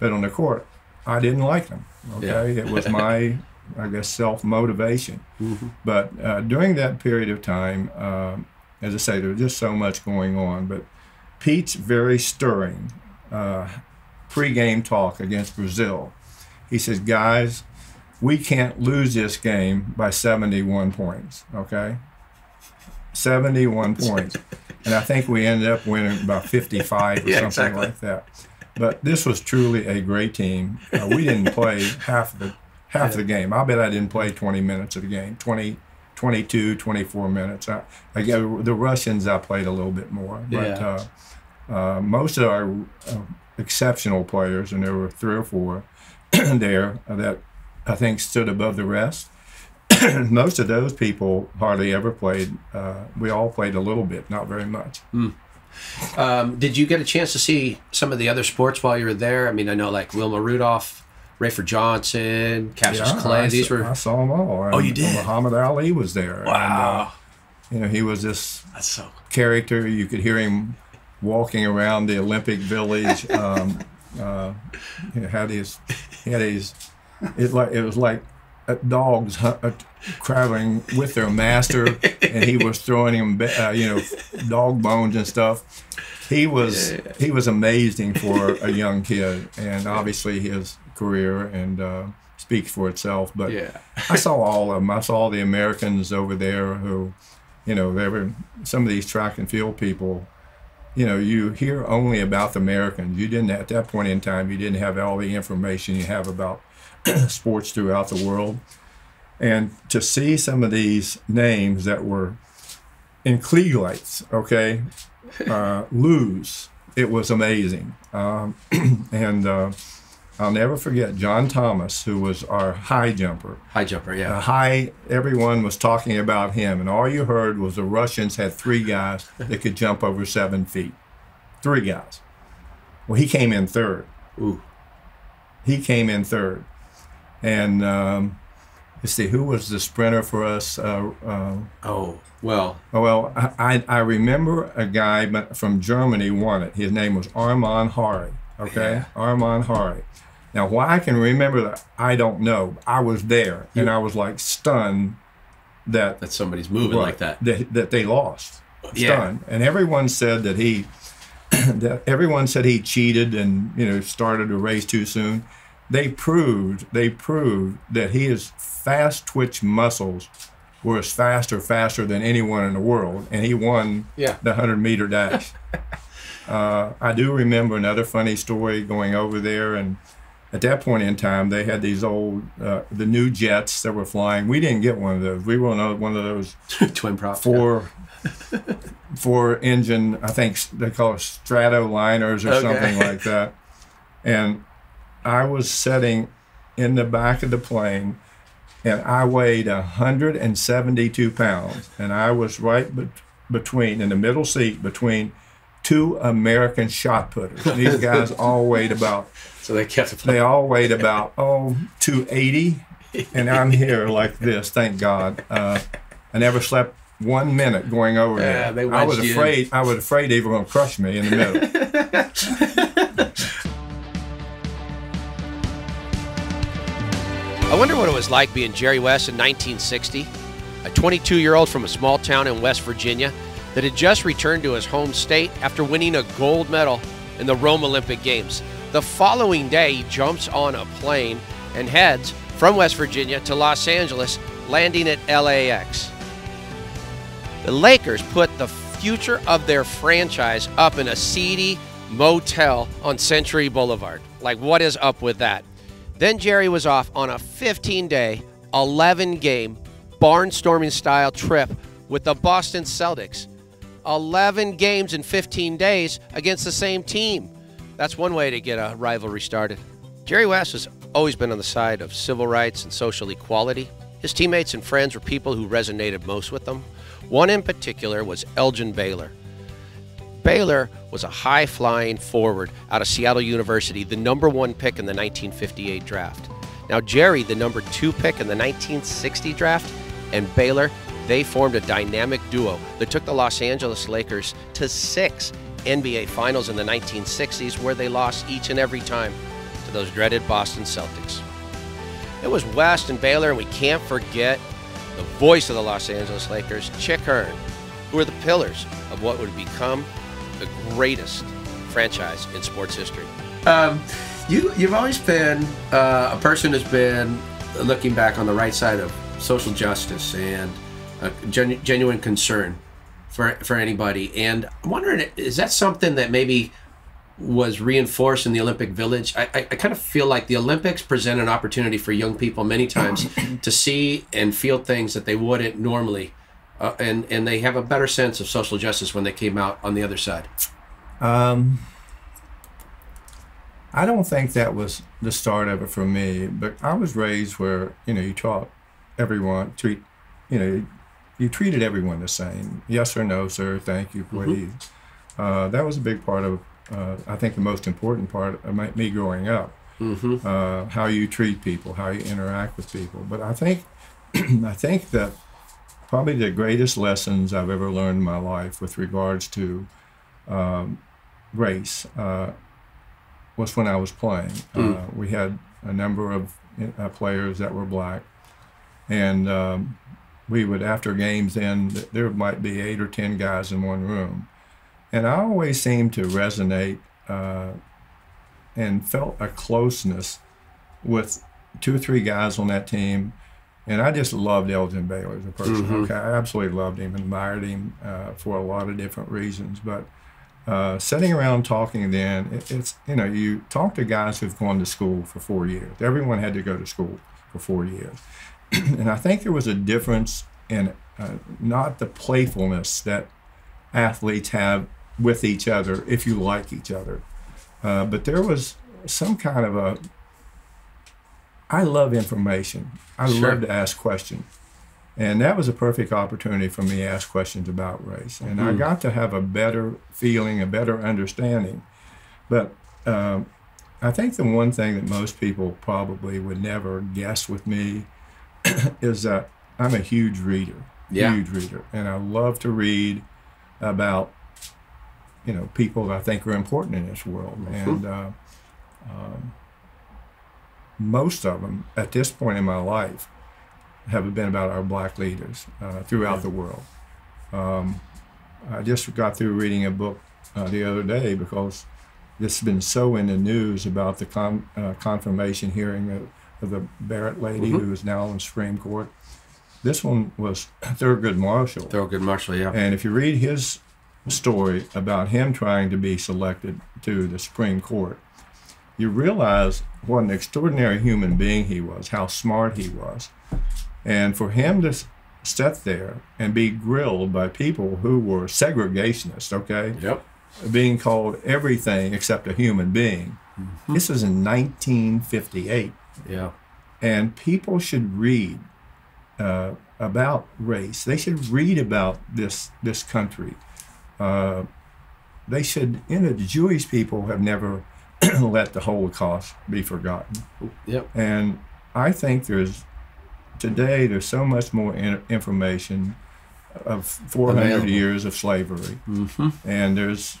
But on the court, I didn't like them. Okay, it was my, I guess, self motivation. Mm-hmm. But uh, during that period of time, um, as I say, there was just so much going on. But Pete's very stirring uh, pre-game talk against Brazil. He says, "Guys, we can't lose this game by 71 points. Okay, 71 points." And I think we ended up winning about 55 or Yeah, something exactly. like that. But this was truly a great team. Uh, we didn't play half the half the game. I bet I didn't play 20 minutes of the game. 20, 22, 24 minutes. I, I the Russians I played a little bit more, but Yeah. uh, uh, most of our uh, exceptional players, and there were three or four there that I think stood above the rest. most of those people hardly ever played. Uh, we all played a little bit, not very much. Um, did you get a chance to see some of the other sports while you were there? I mean, I know like Wilma Rudolph, Rafer Johnson, Cassius Clay. I, These saw- were I saw them all. And Oh, you did? Muhammad Ali was there. and, uh, wow. you know, he was this That's so. character. You could hear him walking around the Olympic Village. Um, uh, he had his, he had his. It like it was like dogs uh, traveling with their master, and he was throwing him, uh, you know, dog bones and stuff. He was he was amazing for a young kid, and obviously his career and uh, speaks for itself. But Yeah. I saw all of them. I saw the Americans over there who, you know, they were some of these track and field people. You know, you hear only about the Americans. You didn't at that point in time. You didn't have all the information you have about sports throughout the world, and to see some of these names that were in klieg lights, okay, uh, lose, it was amazing. Um, and uh, I'll never forget John Thomas, who was our high jumper High jumper, the yeah. high everyone was talking about him and all you heard was the russians had three guys that could jump over seven feet three guys well he came in third Ooh. he came in third and um, let's see who was the sprinter for us uh, uh, Oh, well, oh, well I, I remember a guy from germany won it his name was Armin Hary okay Yeah. Armin Hary now why i can remember that i don't know i was there and i was like stunned that that somebody's moving like that. that that they lost. Yeah. Stunned. And everyone said that he that everyone said he cheated and you know started a race too soon. They proved they proved that his fast twitch muscles were as faster faster than anyone in the world, and he won Yeah. the hundred meter dash. uh, I do remember another funny story going over there and. At that point in time, they had these old, uh, the new jets that were flying. We didn't get one of those. We were on one of those Twin prop. four four engine i think they call it stratoliners or Okay. something like that and i was sitting in the back of the plane and i weighed 172 pounds and i was right bet between in the middle seat between two american shot putters. These guys all weighed about So they kept they all weighed about oh 280 and i'm here like this thank god. Uh, i never slept one minute going over Yeah, they there i was you in. afraid i was afraid they were going to crush me in the middle I wonder what it was like being Jerry West in 1960, a 22 year old from a small town in West Virginia that had just returned to his home state after winning a gold medal in the Rome Olympic Games. The following day, he jumps on a plane and heads from West Virginia to Los Angeles, landing at LAX. The Lakers put the future of their franchise up in a seedy motel on Century Boulevard. Like, what is up with that? Then Jerry was off on a 15 day, 11 game, barnstorming style trip with the Boston Celtics. 11 games in 15 days against the same team. That's one way to get a rivalry started. Jerry West has always been on the side of civil rights and social equality. His teammates and friends were people who resonated most with him. One in particular was Elgin Baylor. Baylor was a high flying forward out of Seattle University, the number one pick in the 1958 draft. Now, Jerry, the number two pick in the 1960 draft, and Baylor, they formed a dynamic duo that took the Los Angeles Lakers to six NBA Finals in the 1960s, where they lost each and every time to those dreaded Boston Celtics. It was West and Baylor, and we can't forget the voice of the Los Angeles Lakers, Chick Hearn, who were the pillars of what would become the greatest franchise in sports history. Um, you you've always been uh, a person who's been looking back on the right side of social justice and a genu- genuine concern for for anybody. And I'm wondering, is that something that maybe was reinforced in the Olympic Village? I, I, I kind of feel like the Olympics present an opportunity for young people many times to see and feel things that they wouldn't normally. Uh, and and they have a better sense of social justice when they came out on the other side. Um, I don't think that was the start of it for me, but I was raised where you know you taught everyone treat, you know, you treated everyone the same. Yes or no, sir. Thank you, please. Uh, that was a big part of, uh, I think, the most important part of my, me growing up. Uh, how you treat people, how you interact with people. But I think, I think that probably the greatest lessons I've ever learned in my life with regards to um, race uh, was when I was playing. Uh, we had a number of uh, players that were black, and um, we would, after games end, there might be eight or ten guys in one room. And I always seemed to resonate uh, and felt a closeness with two or three guys on that team. And I just loved Elgin Baylor as a person. Okay, I absolutely loved him, admired him uh, for a lot of different reasons. But uh, sitting around talking then, it, it's, you know, you talk to guys who've gone to school for four years. Everyone had to go to school for four years. and I think there was a difference in uh, not the playfulness that athletes have with each other if you like each other. Uh, but there was some kind of a. I love information. I Sure. love to ask questions. And that was a perfect opportunity for me to ask questions about race. And I got to have a better feeling, a better understanding. But um, I think the one thing that most people probably would never guess with me is that I'm a huge reader, Yeah. huge reader, and I love to read about you know people that I think are important in this world, and uh, um, most of them at this point in my life have been about our black leaders uh, throughout the world. Um, I just got through reading a book uh, the other day because this has been so in the news about the con- uh, confirmation hearing of, of the Barrett lady who is now in Supreme Court. This one was Thurgood Marshall. Thurgood Marshall, yeah. And if you read his story about him trying to be selected to the Supreme Court, you realize what an extraordinary human being he was, how smart he was. And for him to sit there and be grilled by people who were segregationists, okay? Yep. Being called everything except a human being. This is in 1958 Yeah. and people should read uh, about race. They should read about this this country. Uh, they should. You know, the Jewish people have never let the Holocaust be forgotten, Yep. and I think there's today there's so much more in, information of 400 Available. years of slavery, mm-hmm. and there's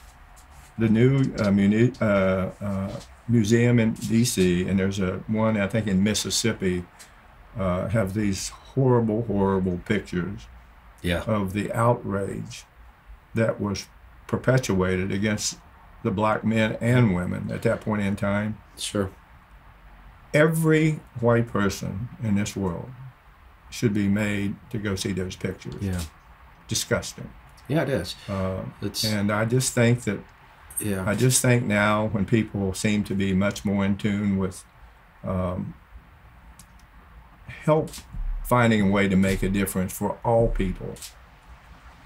the new uh, muni- uh, uh, museum in D.C. and there's a one I think in Mississippi uh, have these horrible, horrible pictures Yeah. of the outrage that was perpetuated against the black men and women at that point in time. Sure. Every white person in this world should be made to go see those pictures. Yeah. Disgusting. Yeah, it is. Uh, It's and I just think that Yeah. I just think now when people seem to be much more in tune with um, help finding a way to make a difference for all people,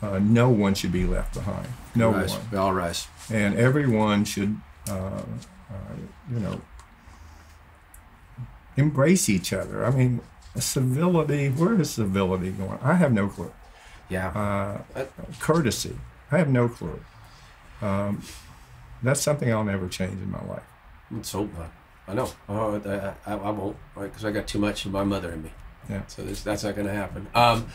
uh, no one should be left behind. No rise. one We all rise. and everyone should, uh, uh, you know, embrace each other. I mean, civility. Where is civility going? I have no clue. Yeah. Uh, courtesy. I have no clue. Um, that's something I'll never change in my life. Let's hope not. I know. Oh, I, I, I won't, right? because I got too much of my mother in me. Yeah. So this, that's not going to happen. Um,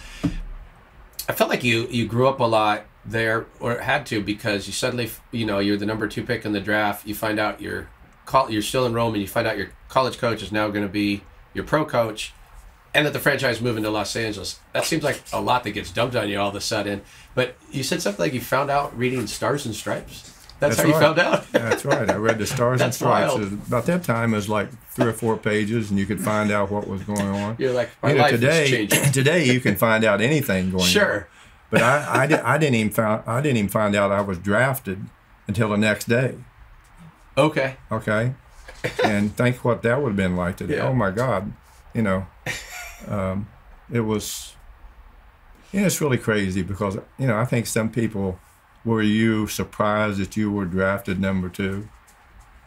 I felt like you you grew up a lot there, or had to, because you suddenly, you know, you're the number two pick in the draft. You find out you're you're still in Rome, and you find out your college coach is now going to be your pro coach, and that the franchise moving to Los Angeles. That seems like a lot that gets dumped on you all of a sudden. But you said something like you found out reading Stars and Stripes. That's, how you right. found out. That's right. I read the Stars and That's Stripes. Was- About that time, it was like three or four pages, and you could find out what was going on. You're like, my You know, life is today, changing. today you can find out anything going on. Sure. But I, I, di- I didn't even found I didn't even find out I was drafted until the next day. Okay. Okay, and think what that would have been like today. Yeah. Oh my God, you know, um, it was. You know, it's really crazy because you know I think some people were you surprised that you were drafted number two,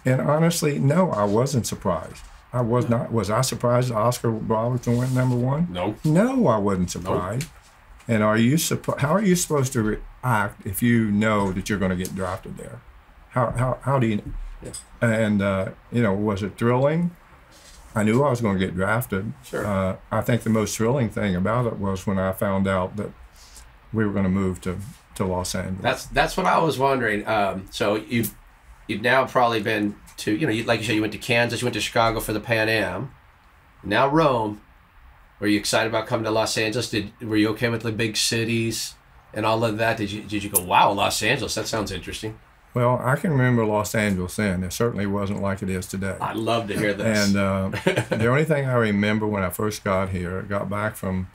and honestly, no, I wasn't surprised. I was not. Was I surprised Oscar Robertson went number one? No. No, I wasn't surprised. And are you suppo- how are you supposed to react if you know that you're going to get drafted there? How how how do you? And uh, you know, was it thrilling? I knew I was going to get drafted. Sure. Uh, I think the most thrilling thing about it was when I found out that we were going to move to to Los Angeles. That's that's what I was wondering. Um, so you've you've now probably been to you know you, like you said you went to Kansas, you went to Chicago for the Pan Am, now Rome. Were you excited about coming to Los Angeles? Did were you okay with the big cities and all of that? Did you did you go wow Los Angeles? That sounds interesting. well, I can remember Los Angeles then. It certainly wasn't like it is today. I'd love to hear this. And uh, the only thing I remember when I first got here, I got back from,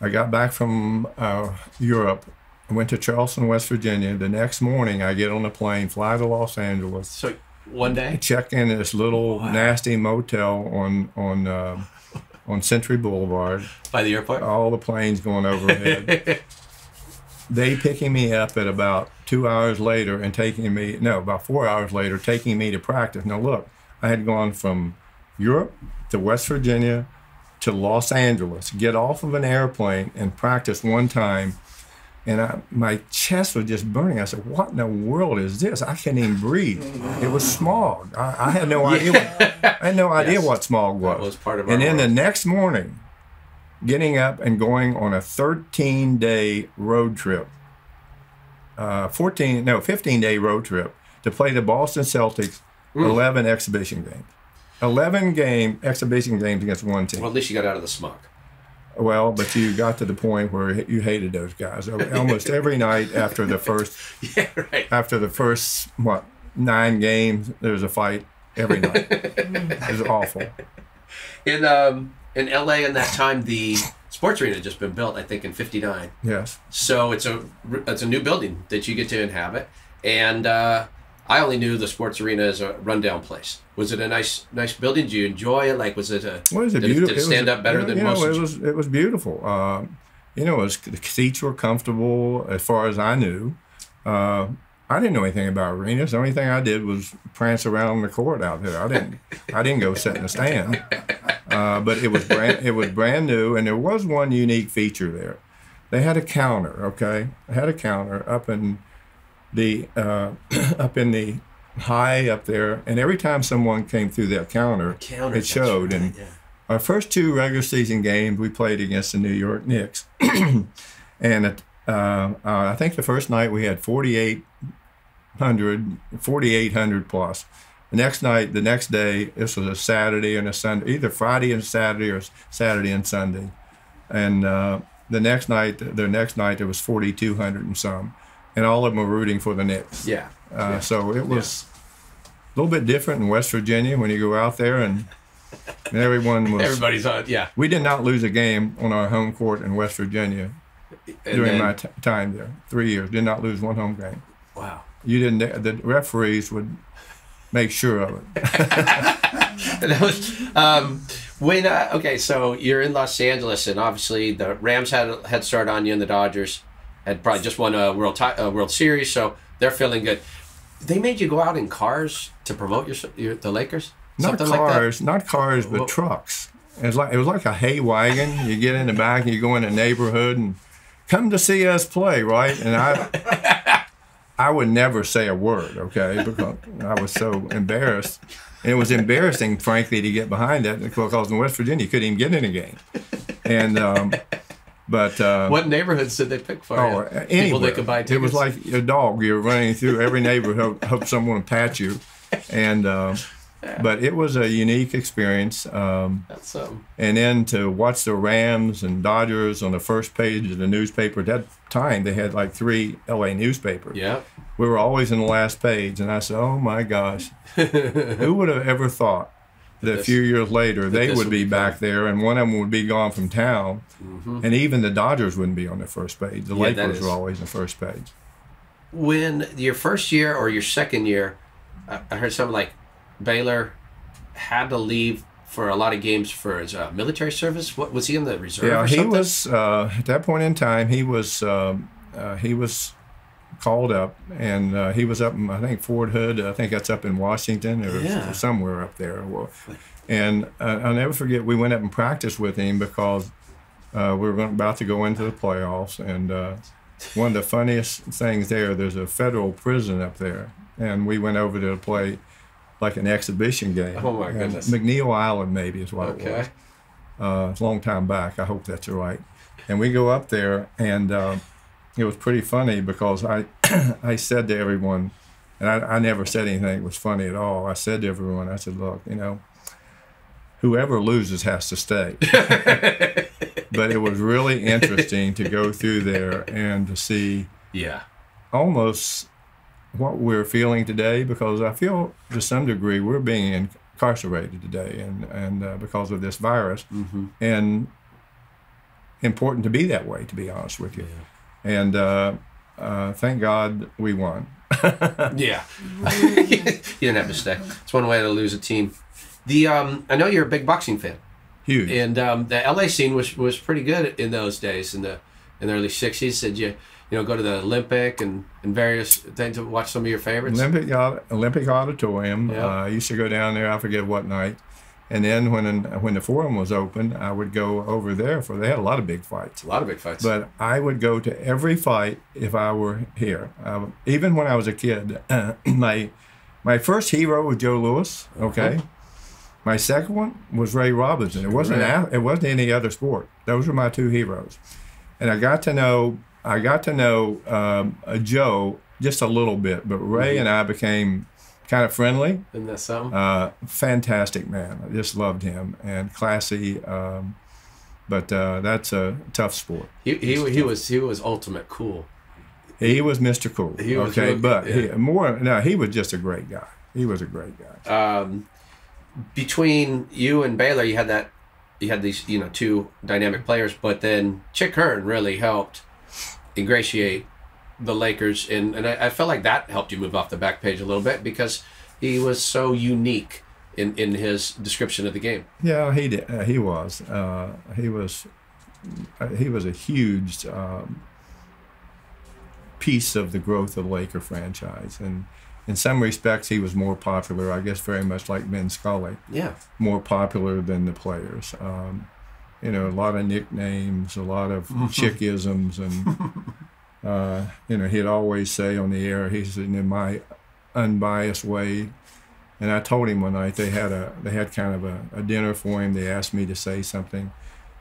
I got back from uh, Europe. I went to Charleston, West Virginia. The next morning, I get on a plane, fly to Los Angeles, so one day, check in this little nasty motel on on uh, on Century Boulevard. by the airport. All the planes going overhead. they picking me up at about two hours later and taking me no about four hours later taking me to practice now look i had gone from europe to west virginia to los angeles get off of an airplane and practice one time and I, my chest was just burning. I said, "What in the world is this? I can't even breathe." It was smog. I, I had no idea. What, I had no idea Yes. what smog was. was part of and then the next morning, getting up and going on a 13 day road trip, uh, 14, no, 15 day road trip to play the Boston Celtics Mm. 11 exhibition games. 11 game exhibition games against one team. Well, at least you got out of the smog. Well, but you got to the point where you hated those guys. Almost every night after the first Yeah, right. after the first what nine games, there was a fight every night. it was awful. In um in LA in that time, the sports arena had just been built. I think in '59. Yes. So it's a it's a new building that you get to inhabit, and uh, I only knew the sports arena as a rundown place. Was it a nice nice building? Did you enjoy it? Like, was it a Well, it was a did, beautiful. Did it stand up better you know, than you know, most? It was it was beautiful. Um, you know, it was, the seats were comfortable as far as I knew. Uh, I didn't know anything about arenas. The only thing I did was prance around the court out there. I didn't I didn't go sit in the stand. Uh, but it was brand it was brand new, and there was one unique feature there. They had a counter. Okay, they had a counter up in the uh, up in the high up there, and every time someone came through that counter, Counter, it showed. right, and yeah. our first two regular season games, we played against the New York Knicks, and it, uh, uh, I think the first night we had 4,800, 4,800 plus. The next night, the next day, this was a Saturday and a Sunday, either Friday and Saturday or Saturday and Sunday, and uh, the next night, the next night there was 4,200 and some, and all of them were rooting for the Knicks. yeah. Uh, So it was a little bit different in West Virginia when you go out there and, and everyone was. Everybody's on. Yeah. We did not lose a game on our home court in West Virginia And during then- my t- time there. Three years, did not lose one home game. wow. you didn't. The referees would make sure of it. that was um, when uh, okay so you're in los angeles and obviously the rams had a head start on you and the dodgers had probably just won a world world series so they're feeling good they made you go out in cars to promote your, your the lakers Not Something like that? cars, not cars, but Well- trucks. It was like it was like a hay wagon. You get in the back and you go in a neighborhood and come to see us play, right? And I, I would never say a word, okay, because I was so embarrassed. And it was embarrassing, frankly, to get behind that because in West Virginia you couldn't even get in a game. And um, but uh, what neighborhoods did they pick for Oh, you people they could buy tickets It was like a dog. You're running through every neighborhood, hope, someone will pat you. And, uh, but it was a unique experience. Um, that's um and then to watch the Rams and Dodgers on the first page of the newspaper. At that time, they had like three LA newspapers. yeah We were always in the last page. And I said, oh my gosh, who would have ever thought that a few years later they would be back there and one of them would be gone from town and even the dodgers wouldn't be on the first page the Mm-hmm. Yeah, lakers were always on the first page when your first year or your second year, I, heard something like Baylor had to leave for a lot of games for his uh, military service. What was he in the reserve? yeah or he something? was uh, at that point in time he was um, uh, he was called up and uh, he was up in i think fort hood i think that's up in washington or Yeah. somewhere up there Well, and uh, i'll never forget we went up and practiced with him because uh, we were about to go into the playoffs and uh, one of the funniest things there there's a federal prison up there and we went over to play like an exhibition game Oh, my And goodness. mcneil island maybe is what it was Okay. uh, it's a long time back. I hope that's right. And we go up there, and uh, it was pretty funny because I I said to everyone, and I, I never said anything that was funny at all. I said to everyone, I said, look, you know, whoever loses has to stay. but it was really interesting to go through there and to see Yeah. almost what we're feeling today because I feel to some degree we're being incarcerated today and and uh, because of this virus and important to be that way to be honest with you and uh, uh, thank God we won Yeah. you didn't have to stay. It's one way to lose a team. The um, I know you're a big boxing fan, huge and um, the LA scene was was pretty good in those days in the in the early '60s. Did you you know go to the Olympic and and various things to watch some of your favorites? Olympic Aud- Olympic Auditorium. Yeah. Uh, I used to go down there. I forget what night. And then when when the forum was open, I would go over there for. They had a lot of big fights. A lot of big fights. But I would go to every fight if I were here. Um, even when I was a kid, my my first hero was Joe Louis. Okay, my second one was Ray Robinson. It wasn't a- it wasn't any other sport. Those were my two heroes, and I got to know I got to know um, uh, Joe just a little bit, but Ray and I became kind of friendly. Isn't that something? Uh, fantastic man. I just loved him and classy. Um, but uh, that's a tough sport. he, he, he was he was ultimate cool. He was Mr. Cool. Was okay, really- but he, more no, he was just a great guy. He was a great guy. um, between you and Baylor, you had that, you had these, you know, two dynamic players, but then Chick Hearn really helped ingratiate the Lakers, and and I, I felt like that helped you move off the back page a little bit because he was so unique in in his description of the game. Yeah, he did. Uh, he was. Uh, he was. Uh, he was a huge um, piece of the growth of the Laker franchise, and in some respects, he was more popular. I guess very much like Vin Scully. Yeah, more popular than the players. Um, you know, a lot of nicknames, a lot of chickisms, and uh, you know, he'd always say on the air, he said, in my unbiased way. And I told him one night they had a they had kind of a, a dinner for him. They asked me to say something,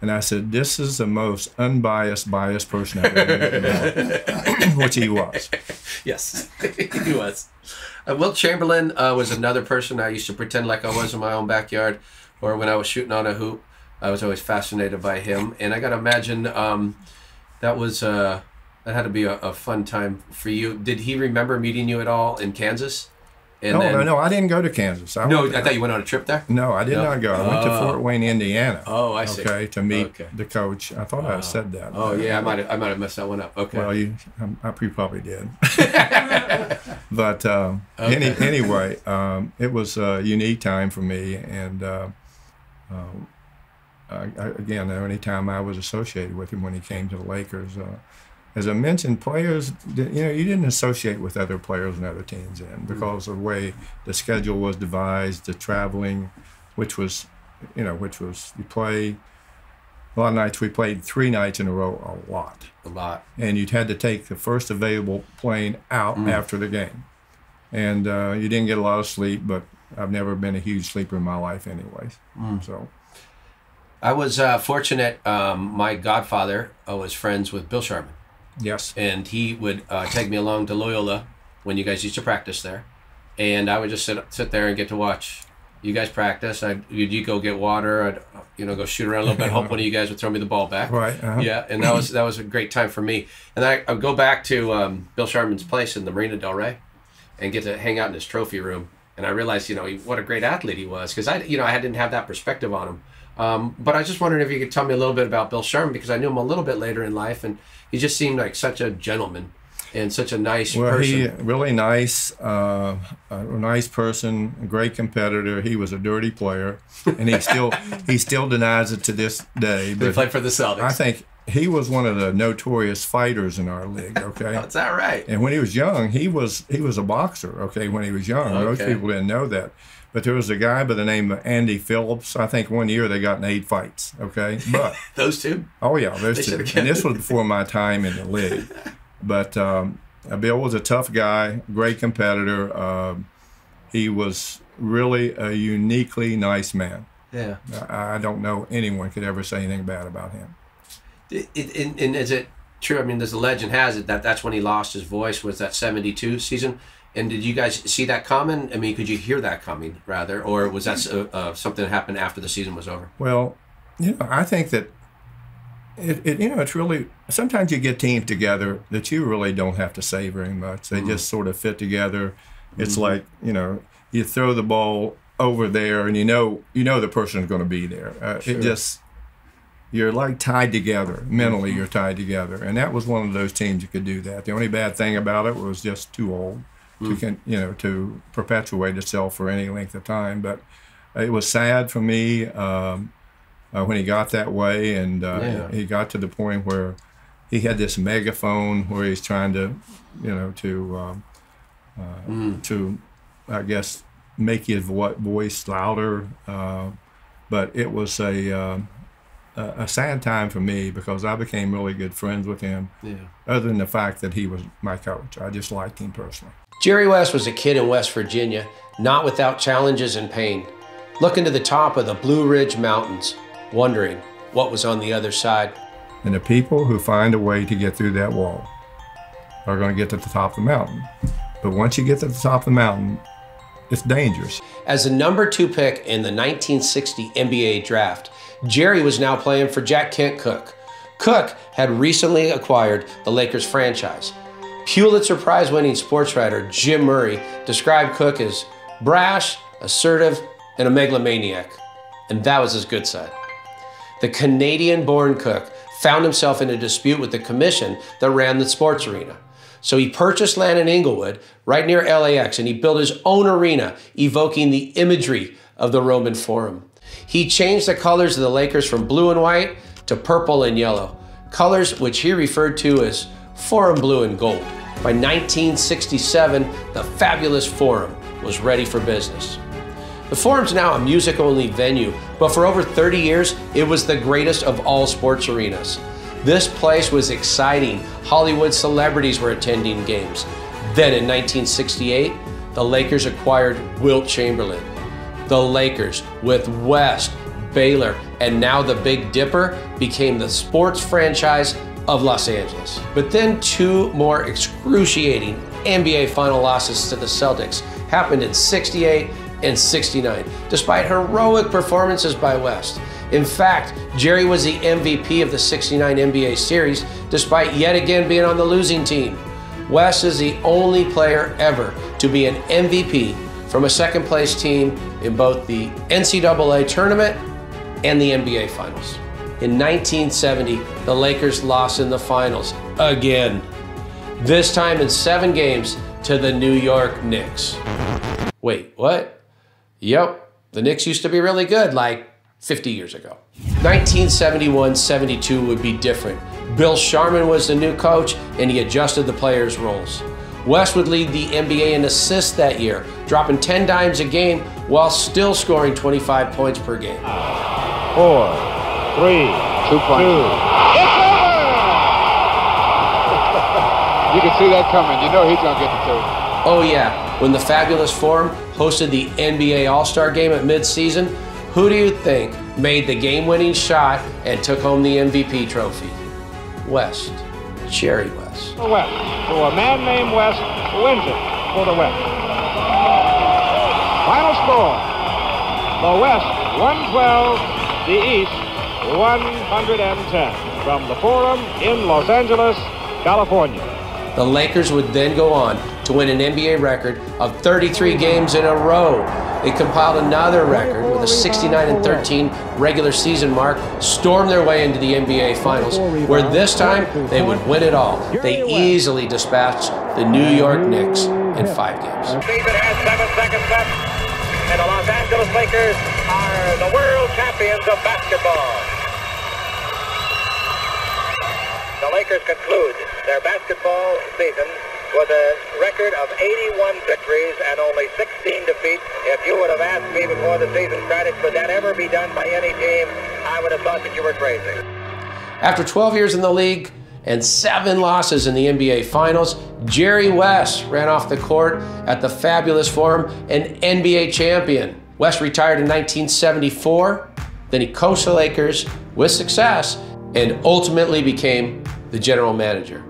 and I said, "This is the most unbiased, biased person I've ever met," in my life," which he was. yes, he was. Uh, Wilt Chamberlain uh, was another person I used to pretend like I was in my own backyard, or when I was shooting on a hoop. I was always fascinated by him, and I gotta imagine um, that was uh, that had to be a, a fun time for you. Did he remember meeting you at all in Kansas? And no, then, no, no. I didn't go to Kansas. I No, I thought you went on a trip there. No, I did No? not go. I went to Oh. Fort Wayne, Indiana. Oh, I see. Okay, to meet Okay. the coach. I thought I said that. Oh yeah, I might have I might have messed that one up. Okay. Well, you, um, I, you probably did. but um, any, anyway, um, it was a unique time for me, and uh, um, I, I, again, any time I was associated with him when he came to the Lakers. Uh, as I mentioned, players, you know, you didn't associate with other players and other teams in because of the way the schedule was devised, the traveling, which was, you know, which was you play. A lot of nights we played three nights in a row, a lot a lot. and you'd had to take the first available plane out after the game. And uh, you didn't get a lot of sleep, but I've never been a huge sleeper in my life, anyways. So, I was uh, fortunate. Um, my godfather uh, was friends with Bill Sharman, yes. and he would uh, take me along to Loyola when you guys used to practice there, and I would just sit sit there and get to watch you guys practice. I you'd you go get water. I'd you know go shoot around a little bit. Hope one of you guys would throw me the ball back. Right. Uh-huh. Yeah, and that was that was a great time for me. And I I would go back to um, Bill Sharman's place in the Marina Del Rey, and get to hang out in his trophy room. And I realized, you know, he, what a great athlete he was because I, you know, I didn't have that perspective on him. Um, but I was just wondering if you could tell me a little bit about Bill Sharman because I knew him a little bit later in life, and he just seemed like such a gentleman and such a nice Well, person. he really nice, uh, a nice person, a great competitor. He was a dirty player, and he still he still denies it to this day. They But played for the Celtics. I think he was one of the notorious fighters in our league. Okay. Is that right? And when he was young, he was he was a boxer. Okay, when he was young, most people didn't know that. But there was a guy by the name of Andy Phillips. I think one year they got in eight fights. Okay, but Those two. oh yeah, those two. And this was before my time in the league. But um, Bill was a tough guy, great competitor. Um, he was really a uniquely nice man. Yeah. I, I don't know anyone could ever say anything bad about him. It, it, and, and is it true? I mean, there's a legend has it that that's when he lost his voice was that '72 season. And did you guys see that coming? I mean, could you hear that coming rather, or was that uh, uh, something that happened after the season was over? Well, you know, I think that it, it you know, it's really sometimes you get teams together that you really don't have to say very much. They just sort of fit together. It's like you know, you throw the ball over there, and you know, you know the person's going to be there. Uh, It just you're like tied together mentally. You're tied together, and that was one of those teams that could do that. The only bad thing about it was just too old to can you know to perpetuate itself for any length of time. But it was sad for me um, uh, when he got that way, and uh, Yeah. he got to the point where he had this megaphone where he's trying to, you know, to um, uh, to I guess make his vo- voice louder. Uh, but it was a um, a a sad time for me because I became really good friends with him. Yeah. Other than the fact that he was my coach, I just liked him personally. Jerry West was a kid in West Virginia, not without challenges and pain, looking to the top of the Blue Ridge Mountains, wondering what was on the other side. And the people who find a way to get through that wall are going to get to the top of the mountain. But once you get to the top of the mountain, it's dangerous. As the number two pick in the 1960 NBA draft, Jerry was now playing for Jack Kent Cooke. Cooke had recently acquired the Lakers franchise. Pulitzer Prize winning sports writer Jim Murray described Cooke as brash, assertive, and a megalomaniac. And that was his good side. The Canadian born Cooke found himself in a dispute with the commission that ran the sports arena. So he purchased land in Inglewood, right near LAX, and he built his own arena, evoking the imagery of the Roman Forum. He changed the colors of the Lakers from blue and white to purple and yellow, colors which he referred to as Forum Blue and Gold. By 1967, the fabulous Forum was ready for business. The Forum's now a music only venue, but for over 30 years, it was the greatest of all sports arenas. This place was exciting. Hollywood celebrities were attending games. Then in 1968, the Lakers acquired Wilt Chamberlain. The Lakers, with West, Baylor, and now the Big Dipper, became the sports franchise of Los Angeles. But then two more excruciating NBA final losses to the Celtics happened in 68 and 69, despite heroic performances by West. In fact, Jerry was the MVP of the 69 NBA series, despite yet again being on the losing team. West is the only player ever to be an MVP from a second place team in both the NCAA tournament and the NBA finals. In 1970, the Lakers lost in the finals again, this time in seven games to the New York Knicks. Wait, what? Yep, the Knicks used to be really good like 50 years ago. 1971 72 would be different. Bill Sharman was the new coach and he adjusted the players' roles. West would lead the NBA in assists that year, dropping 10 dimes a game while still scoring 25 points per game. four, three, Two points. two. It's over! you can see that coming. You know he's going to get the two. Oh, yeah, when the Fabulous Forum hosted the NBA All Star game at midseason, who do you think made the game winning shot and took home the MVP trophy? West. Jerry West. For West. So a man named West wins it for the West. Final score. The West 112, the East 110 from the Forum in Los Angeles, California. The Lakers would then go on to win an NBA record of 33 games in a row. They compiled another record with a 69 and 13 regular season mark, stormed their way into the NBA Finals, where this time they would win it all. They easily dispatched the New York Knicks in five games. Season has seven seconds left, and the Los Angeles Lakers are the world champions of basketball. The Lakers conclude their basketball season with a record of 81 victories and only 16 defeats. If you would have asked me before the season started, could that ever be done by any team, I would have thought that you were crazy. After 12 years in the league and seven losses in the NBA Finals, Jerry West ran off the court at the Fabulous Forum, an NBA champion. West retired in 1974. Then he coached the Lakers with success and ultimately became the general manager.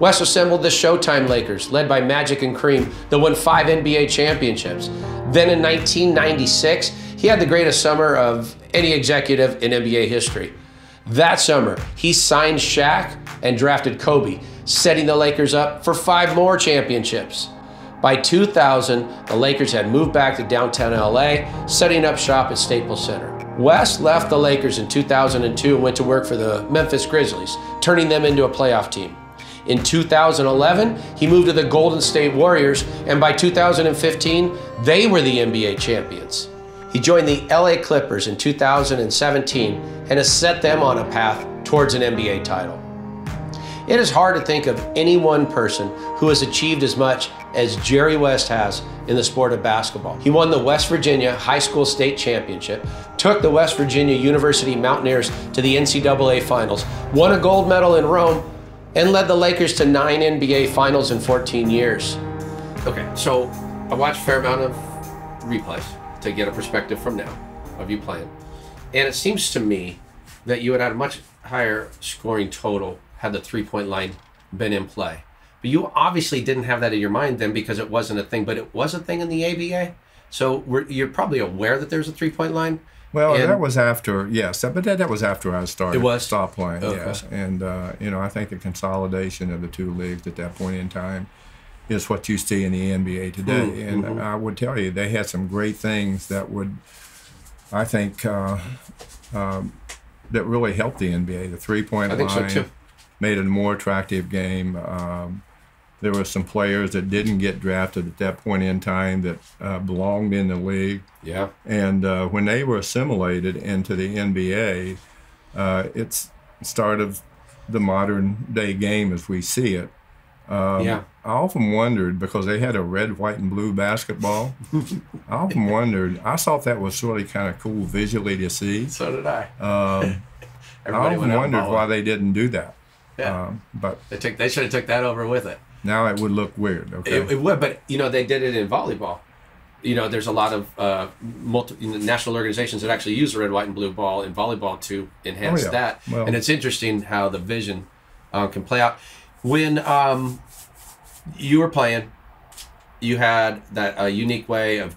Wes assembled the Showtime Lakers, led by Magic and Kareem, that won five NBA championships. Then in 1996, he had the greatest summer of any executive in NBA history. That summer, he signed Shaq and drafted Kobe, setting the Lakers up for five more championships. By 2000, the Lakers had moved back to downtown LA, setting up shop at Staples Center. West left the Lakers in 2002 and went to work for the Memphis Grizzlies, turning them into a playoff team. In 2011, he moved to the Golden State Warriors, and by 2015, they were the NBA champions. He joined the LA Clippers in 2017 and has set them on a path towards an NBA title. It is hard to think of any one person who has achieved as much as Jerry West has in the sport of basketball. He won the West Virginia High School State Championship, took the West Virginia University Mountaineers to the NCAA Finals, won a gold medal in Rome, and led the Lakers to nine NBA Finals in 14 years. Okay, so I watched a fair amount of replays to get a perspective from now of you playing. And it seems to me that you had a much higher scoring total had the three point line been in play. But you obviously didn't have that in your mind then because it wasn't a thing, but it was a thing in the ABA. So we're, you're probably aware that there's a three point line. Well, And- that was after, yes, that- but that, that was after I started. It was? Stop playing, Okay. yes. And, uh, you know, I think the consolidation of the two leagues at that point in time is what you see in the NBA today. Mm-hmm. and I would tell you, they had some great things that would, I think, uh, um, that really helped the NBA. The three point I think so, line too. Made it a more attractive game. Um, there were some players that didn't get drafted at that point in time that uh, belonged in the league. Yeah. And uh, when they were assimilated into the NBA, uh, it's start of the modern day game as we see it. Um, Yeah. I often wondered because they had a red, white, and blue basketball. I often wondered. I thought that was really kind of cool visually to see. So did I. Um, I often went out and wondered why they didn't do that. Yeah. Um, but They took. They should have took that over with it. now it would look weird. Okay. It, it would, but you know they did it in volleyball. You know, there's a lot of uh, multi, national organizations that actually use the red, white, and blue ball in volleyball to enhance Oh, yeah. that. Well- and it's interesting how the vision uh, can play out. When um, you were playing, you had that uh, unique way of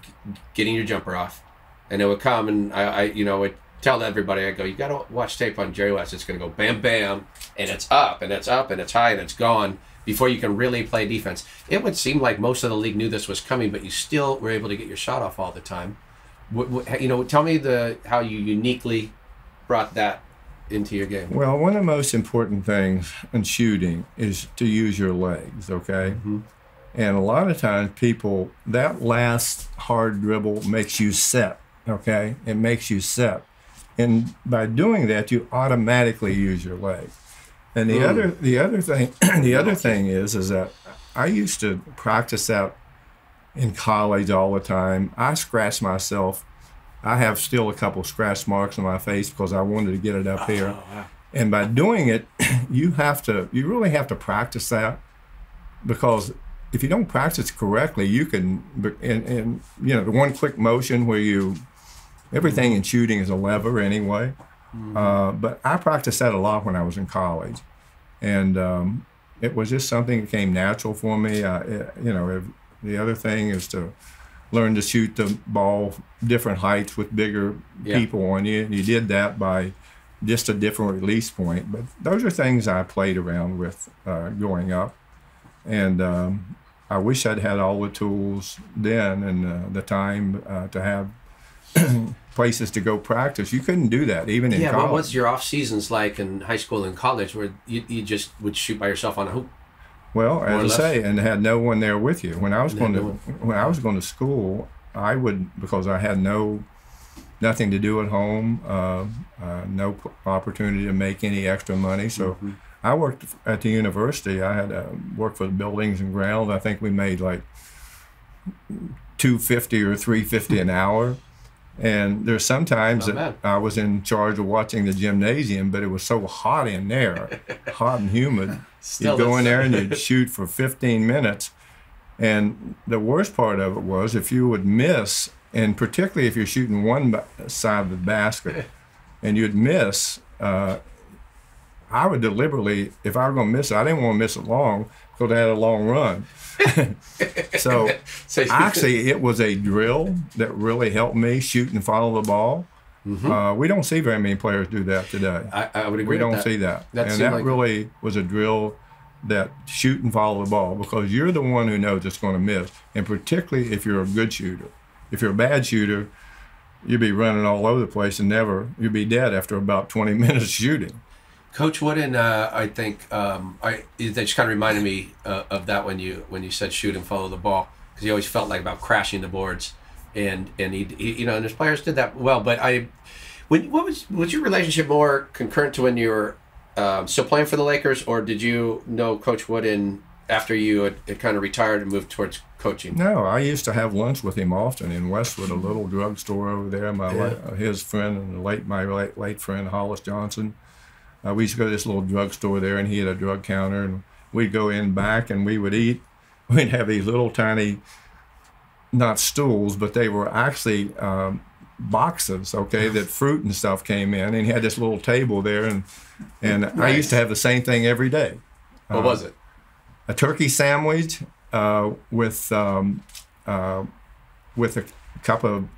getting your jumper off, and it would come, and I, I you know, would tell everybody, I go, you got to watch tape on Jerry West. It's going to go bam, bam, and it's up, and it's up, and it's high, and it's gone. before you can really play defense. It would seem like most of the league knew this was coming, but you still were able to get your shot off all the time. You know, tell me the how you uniquely brought that into your game. Well, one of the most important things in shooting is to use your legs, okay? Mm-hmm. And a lot of times people, that last hard dribble makes you set, okay? It makes you set. And by doing that, you automatically use your legs. And the other hmm. the other thing the other thing is is that I used to practice that in college all the time. I scratched myself. I have still a couple scratch marks on my face because I wanted to get it up here. Oh, and by doing it, you have to you really have to practice that because if you don't practice correctly, you can and, and you know the one quick motion where you everything hmm. in shooting is a lever anyway. Uh, but I practiced that a lot when I was in college, and um, it was just something that came natural for me. I, it- you know, if, the other thing is to learn to shoot the ball different heights with bigger Yeah. people on you. And you did that by just a different release point. But those are things I played around with uh, growing up, and um, I wish I'd had all the tools then and uh, the time uh, to have places to go practice. You couldn't do that even in Yeah, college. what was your off seasons like in high school and college where you, you just would shoot by yourself on a hoop? Well, as? I say, and had no one there with you. When I was going to no when I was going to school, I would because I had no nothing to do at home, uh, uh, no p- opportunity to make any extra money. So Mm-hmm. I worked at the university. I had uh, worked for the buildings and grounds. I think we made like two fifty or three fifty an hour. And there's sometimes that. I was in charge of watching the gymnasium, but it was so hot in there, hot and humid. Still, you'd go in there and you'd shoot for 15 minutes. And the worst part of it was if you would miss, and particularly if you're shooting one side of the basket and you'd miss, uh, I would deliberately, if I were going to miss it, I didn't want to miss it long because I had a long run. So So actually, it was a drill that really helped me shoot and follow the ball. Uh, we don't see very many players do that today I, I would agree. we don't that. see that. That and that like- really was a drill that shoot and follow the ball because you're the one who knows it's going to miss. And particularly if you're a good shooter. If you're a bad shooter, you'd be running all over the place and never, you'd be dead after about 20 minutes shooting. Coach Wooden, uh, I think um, I that just kind of reminded me uh, of that when you when you said shoot and follow the ball because he always felt like about crashing the boards, and and he, he you know and his players did that well. But I, when what was was your relationship more concurrent to when you were um, still playing for the Lakers, or did you know Coach Wooden after you had, had kind of retired and moved towards coaching? No, I used to have lunch with him often in Westwood, a little drugstore over there. My Yeah. his friend and late my late, late friend Hollis Johnson. Uh, we used to go to this little drugstore there, and he had a drug counter, and we'd go in back and we would eat. We'd have these little tiny, not stools, but they were actually um, boxes, okay, that fruit and stuff came in, and he had this little table there, and and I used to have the same thing every day What was it? a turkey sandwich uh, with um, uh, with a cup of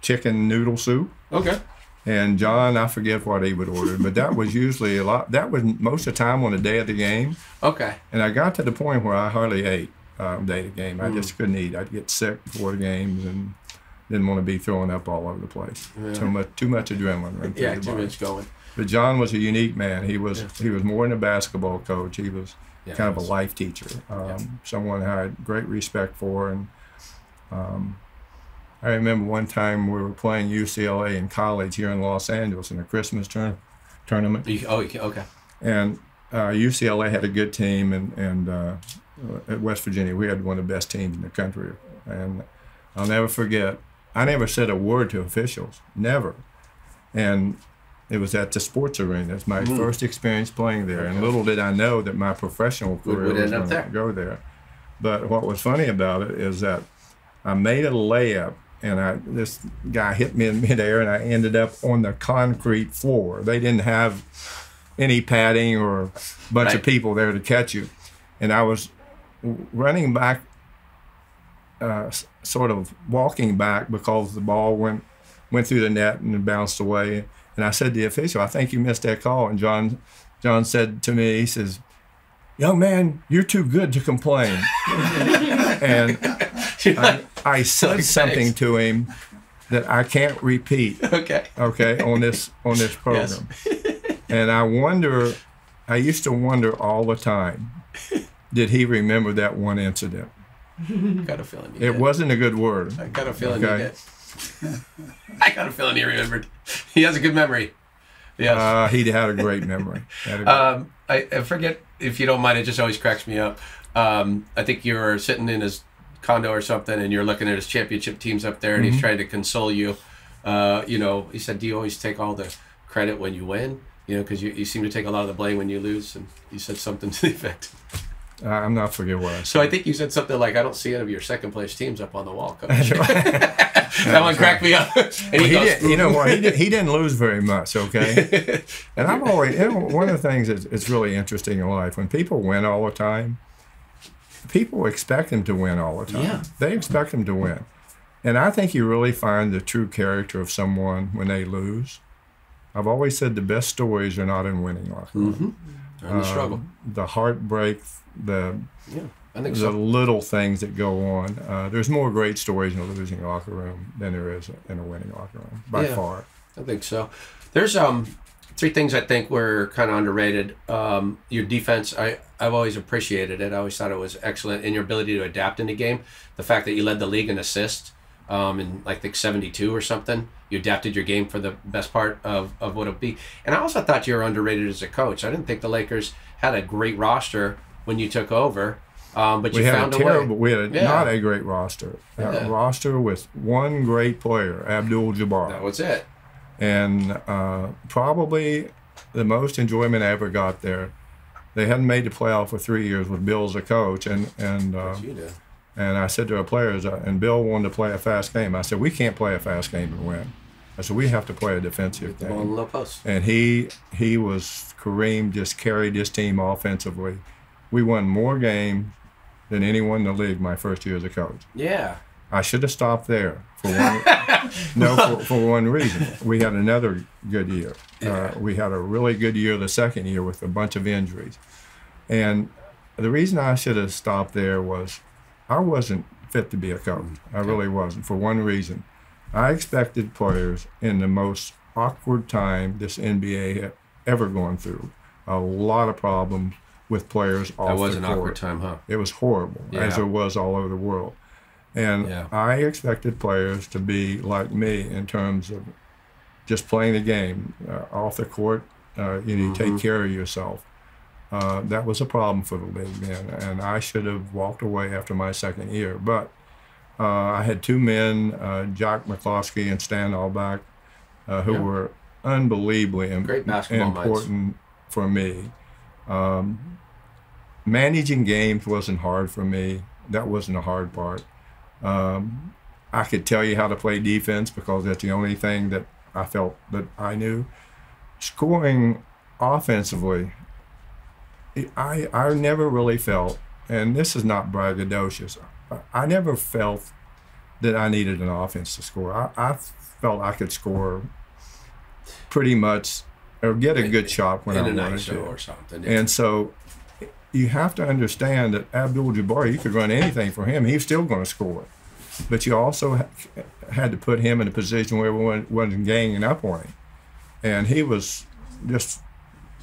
chicken noodle soup. Okay. And John, I forget what he would order, but that was usually a lot. That was most of the time on the day of the game. Okay. And I got to the point where I hardly ate um, day of the game. I Mm. just couldn't eat. I'd get sick before the games and didn't want to be throwing up all over the place. Too much, too much adrenaline. Yeah, too much going. But John was a unique man. He was he was more than a basketball coach. He was Yeah, kind of he a life teacher. Um, Someone I had great respect for. And um, I remember one time we were playing UCLA in college here in Los Angeles in a Christmas turn, tournament, oh, okay. and uh, UCLA had a good team, and and uh, at West Virginia we had one of the best teams in the country. And I'll never forget. I never said a word to officials, never. And it was at the sports arena. It's my first experience playing there, and little did I know that my professional career would was end up going to go there. But what was funny about it is that I made a layup, and I this guy hit me in midair, and I ended up on the concrete floor. They didn't have any padding or a bunch of people there to catch you, and I was running back, uh, sort of walking back because the ball went went through the net and bounced away. And I said to the official, "I think you missed that call." And John John said to me, he says, young man, you're too good to complain. and I, I said Like, something thanks. to him that I can't repeat. Okay. Okay, on this on this program, yes. and I wonder. I used to wonder all the time. Did he remember that one incident? Got a feeling. It did. wasn't a good word. I got a feeling Okay. you did. I got a feeling he remembered. He has a good memory. Yes. Uh, he had a great memory. A great- Um, I, I forget if you don't mind. It just always cracks me up. Um, I think you were sitting in his condo or something, and you're looking at his championship teams up there, and Mm-hmm. he's trying to console you. Uh, you know, he said, "Do you always take all the credit when you win?" You know, because you, you seem to take a lot of the blame when you lose. And you said something to the effect. I'm not forget what I said. So I think you said something like, "I don't see any of your second place teams up on the wall." Coach." that one cracked me up. and he, he goes, did, you know what? He, did, he didn't lose very much, okay? and I'm always, you know, one of the things that's it's really interesting in life, when people win all the time, people expect them to win all the time. Yeah. They expect them to win. And I think you really find the true character of someone when they lose. I've always said the best stories are not in winning locker room. in the struggle. The heartbreak, the Yeah, I think the so. little things that go on. Uh, there's more great stories in a losing locker room than there is in a winning locker room, by Yeah. far. I think so. There's um three things I think were kind of underrated. Um, your defense, I I've always appreciated it. I always thought it was excellent, and your ability to adapt in the game. The fact that you led the league in assists, um, in like think 72 or something. You adapted your game for the best part of of what it'd be. And I also thought you were underrated as a coach. I didn't think the Lakers had a great roster when you took over, um, but We you had found a terrible, way. we had a, Yeah. not a great roster. A roster with one great player, Abdul Jabbar. That was it. And uh, probably the most enjoyment I ever got there. They hadn't made the playoff for three years with Bill as a coach, and and uh, and I said to our players, uh, and Bill wanted to play a fast game. I said we can't play a fast game and win. I said we have to play a defensive game. low post. And he he was Kareem just carried his team offensively. We won more games than anyone in the league my first year as a coach. Yeah. I should have stopped there for one. no, for, for one reason. We had another good year. Uh, we had a really good year the second year with a bunch of injuries, and the reason I should have stopped there was I wasn't fit to be a coach. I really wasn't for one reason. I expected players in the most awkward time this NBA had ever gone through. A lot of problems with players off That was the an court. awkward time, huh? It was horrible, as it was all over the world. And Yeah. I expected players to be like me in terms of just playing the game uh, off the court. Uh, you know, Mm-hmm. take care of yourself. Uh, that was a problem for the league then, and I should have walked away after my second year. But uh, I had two men, uh, Jock McCloskey and Stan Albeck, uh, who Yeah. were unbelievably im- Great basketball minds. important for me. Um, managing games wasn't hard for me. That wasn't a hard part. Um, I could tell you how to play defense because that's the only thing that I felt that I knew. Scoring offensively, I I never really felt, and this is not braggadocious. I- never felt that I needed an offense to score. I, I felt I could score pretty much or get a good shot when in I a wanted to. or something. And so you have to understand that Abdul Jabbar, you could run anything for him, he's still going to score. But you also ha- had to put him in a position where everyone wasn't ganging up on him. And he was just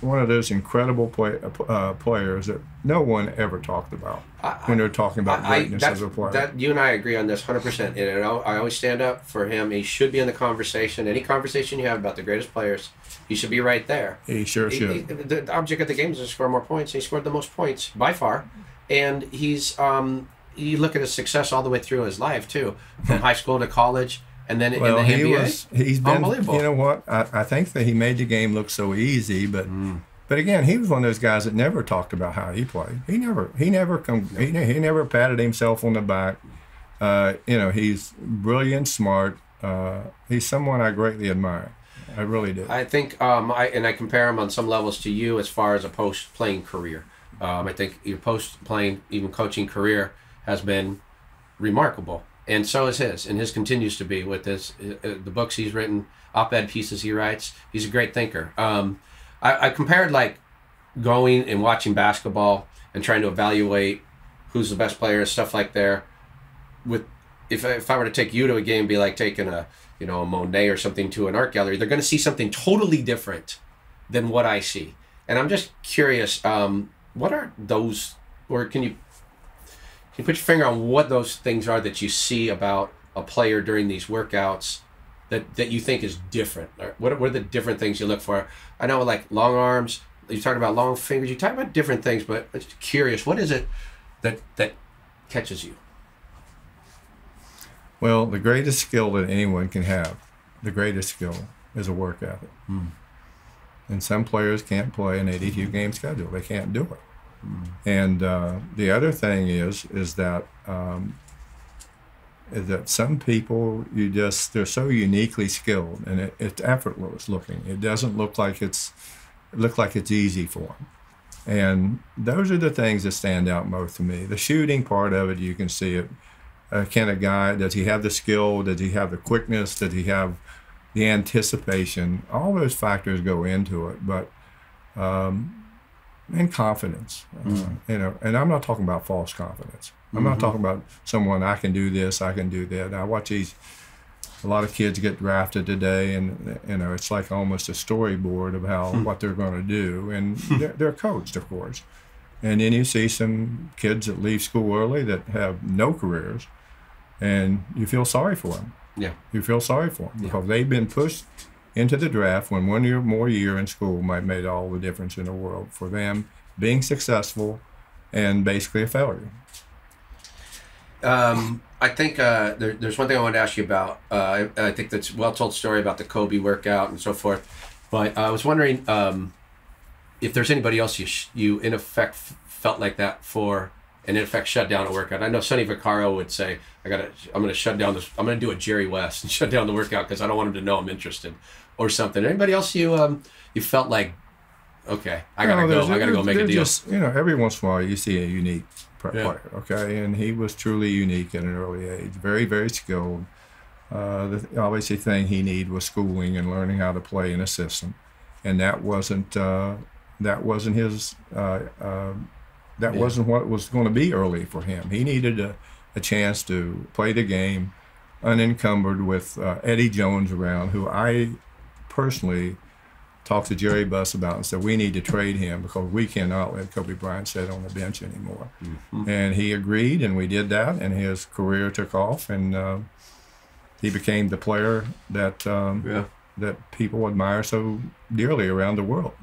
one of those incredible play, uh, players that no one ever talked about when they're talking about I, greatness that's, as a player. that you and I agree on this 100%. And I, I always stand up for him. He should be in the conversation. Any conversation you have about the greatest players, he should be right there. he sure He- should. he- the the object of the game is to score more points. He scored the most points by far, and he's um, you look at his success all the way through his life too, from high school to college, and then Well, in the he NBA. was. He's been. Unbelievable. You know what? I, I think that he made the game look so easy, but Mm. but again, he was one of those guys that never talked about how he played. He never. He never. Com- he, he never patted himself on the back. Uh, you know, he's brilliant, smart. Uh, he's someone I greatly admire. I really do. I think, um, I and I compare him on some levels to you as far as a post playing career. Um, I think your post playing, even coaching career has been remarkable, and so is his, and his continues to be with his uh, the books he's written, op-ed pieces he writes. He's a great thinker. Um, I, I compared like going and watching basketball and trying to evaluate who's the best player and stuff like there. With if I, if I were to take you to a game, be like taking a you know a Monet or something to an art gallery. They're going to see something totally different than what I see. And I'm just curious, um, what are those, or can you can you put your finger on what those things are that you see about a player during these workouts that, that you think is different? Or what, are- what are the different things you look for? I know like long arms, you talk about long fingers, you talk about different things, but I'm just curious, what is it that that catches you? Well, the greatest skill that anyone can have, the greatest skill, is a work ethic. Hmm. And some players can't play an 82 hmm. game schedule; they can't do it. And uh, the other thing is, is that um, is that some people you just they're so uniquely skilled, and it, it's effortless looking. It doesn't look like it's look like it's easy for them. And those are the things that stand out most to me. The shooting part of it, you can see it. Uh, can a guy, does he have the skill? Does he have the quickness? Does he have the anticipation? All those factors go into it, but, um, and confidence, mm. uh, you know, and I'm not talking about false confidence. I'm not mm-hmm. talking about someone, I can do this, I can do that. I watch these, a lot of kids get drafted today and you know it's like almost a storyboard of how hmm. what they're going to do. And hmm. they're, they're coached of course. And then you see some kids that leave school early that have no careers and you feel sorry for them Yeah. you feel sorry for them because they've been pushed into the draft when one year more year in school might make all the difference in the world for them being successful and basically a failure Um, I think uh, there, there's one thing I want to ask you about. Uh, I, I think that's well told story about the Kobe workout and so forth. But I was wondering um, if there's anybody else you sh- you in effect f- felt like that for, and in effect shut down a workout. I know Sonny Vaccaro would say, "I got to, I'm going to shut down this. I'm going to do a Jerry West and shut down the workout because I don't want him to know I'm interested, or something." Anybody else you um you felt like, okay, I gotta No, go. I gotta go make a deal. Just, you know, every once in a while you see a unique Yeah. player, okay, and he was truly unique at an early age. Very, very skilled. Uh, the obviously thing he needed was schooling and learning how to play in a system, and that wasn't uh, that wasn't his. Uh, uh, that Yeah. wasn't what was going to be early for him. He needed a, a chance to play the game unencumbered with uh, Eddie Jones around, who I personally talked to Jerry Buss about and said we need to trade him because we cannot let Kobe Bryant sit on the bench anymore. And he agreed, and we did that, and his career took off, and uh, he became the player that um, Yeah. that people admire so dearly around the world.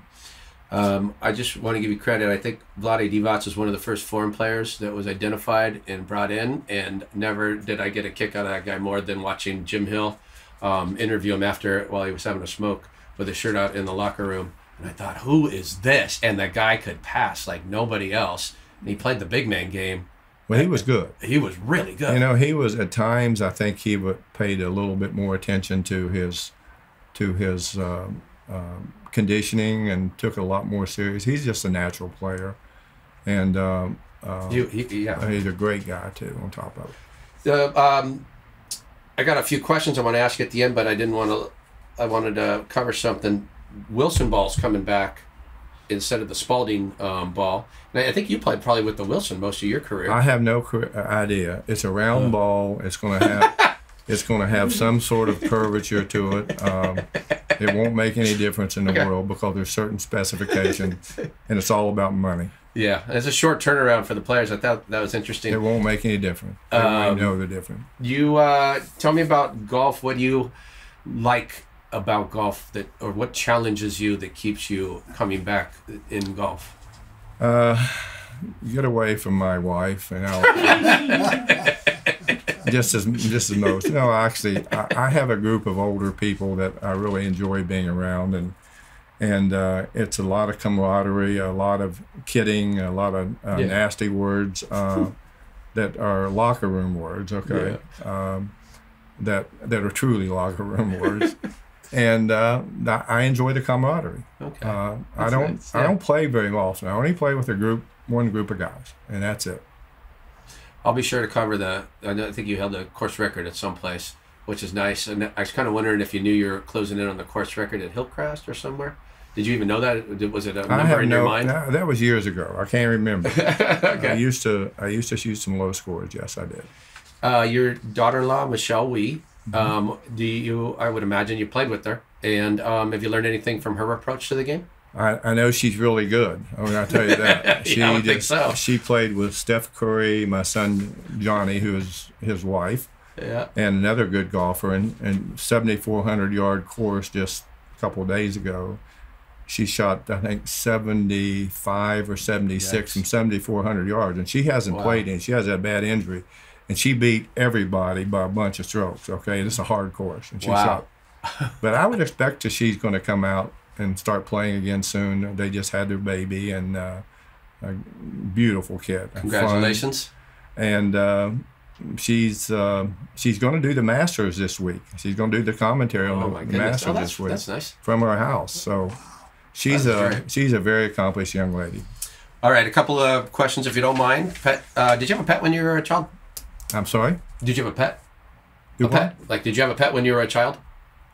Um, I just want to give you credit. I think Vlade Divac was one of the first foreign players that was identified and brought in, and never did I get a kick out of that guy more than watching Jim Hill um, interview him after while he was having a smoke with his shirt out in the locker room. And I thought, who is this? And that guy could pass like nobody else. And he played the big man game. Well, he was good. He was really good. You know, he was at times. I think he would paid a little bit more attention to his to his um, um, conditioning and took it a lot more serious. He's just a natural player, and um, uh, You- he- yeah. he's a great guy too. On top of it, The, um, I got a few questions I want to ask at the end, but I didn't want to. I wanted to cover something. Wilson ball's coming back instead of the Spalding um, ball. And I I think you played probably with the Wilson most of your career. I have no idea. It's a round ball. It's going to have it's going to have some sort of curvature to it. Um, it won't make any difference in the Okay. world because there's certain specifications, and it's all about money. yeah, it's a short turnaround for the players. I thought that was interesting. It won't make any difference. Um, Everybody know the difference. You uh, tell me about golf. What do you like about golf that, or what challenges you that keeps you coming back in golf? Uh, get away from my wife, and I'll just as just as most. No, actually, I, I have a group of older people that I really enjoy being around, and and uh, it's a lot of camaraderie, a lot of kidding, a lot of uh, Yeah. nasty words uh, that are locker room words. Okay, um, that that are truly locker room words. And uh, I enjoy the camaraderie. Okay. Uh, I don't. nice, I don't play very often. I only play with a group, one group of guys, and that's it. I'll be sure to cover the. I think you held the course record at some place, which is nice. And I was kind of wondering if you knew you were closing in on the course record at Hillcrest or somewhere. Did you even know that? Was it a I number have in no. your mind? no, that was years ago. I can't remember. I used to. I used to shoot some low scores. Yes, I did. Uh, your daughter-in-law, Michelle Wie. Mm-hmm. Um, do you? I would imagine you played with her. And um, have you learned anything from her approach to the game? I, I know she's really good. I mean, I'll tell you that. She Yeah, I just- so. She played with Steph Curry, my son Jonnie, who is his wife, Yeah. and another good golfer. And, and 7,400 yard course just a couple of days ago. She shot, I think, 75 or 76 from 7,400 yards. And she hasn't Wow. played in. She has that bad injury. And she beat everybody by a bunch of strokes. Okay. It's a hard course. And she Wow. shot. But I would expect that she's going to come out and start playing again soon. They just had their baby and uh, a beautiful kid. Fun. Congratulations. And uh, she's uh, she's going to do the Masters this week. She's going to do the commentary on Oh the, the goodness. Masters Oh, this week that's nice. from her house. So she's That's a great. she's a very accomplished young lady. All right, a couple of questions, if you don't mind. Pet? Uh, did you have a pet when you were a child? I'm sorry. Did you have a pet? Do a what? pet? Like, did you have a pet when you were a child?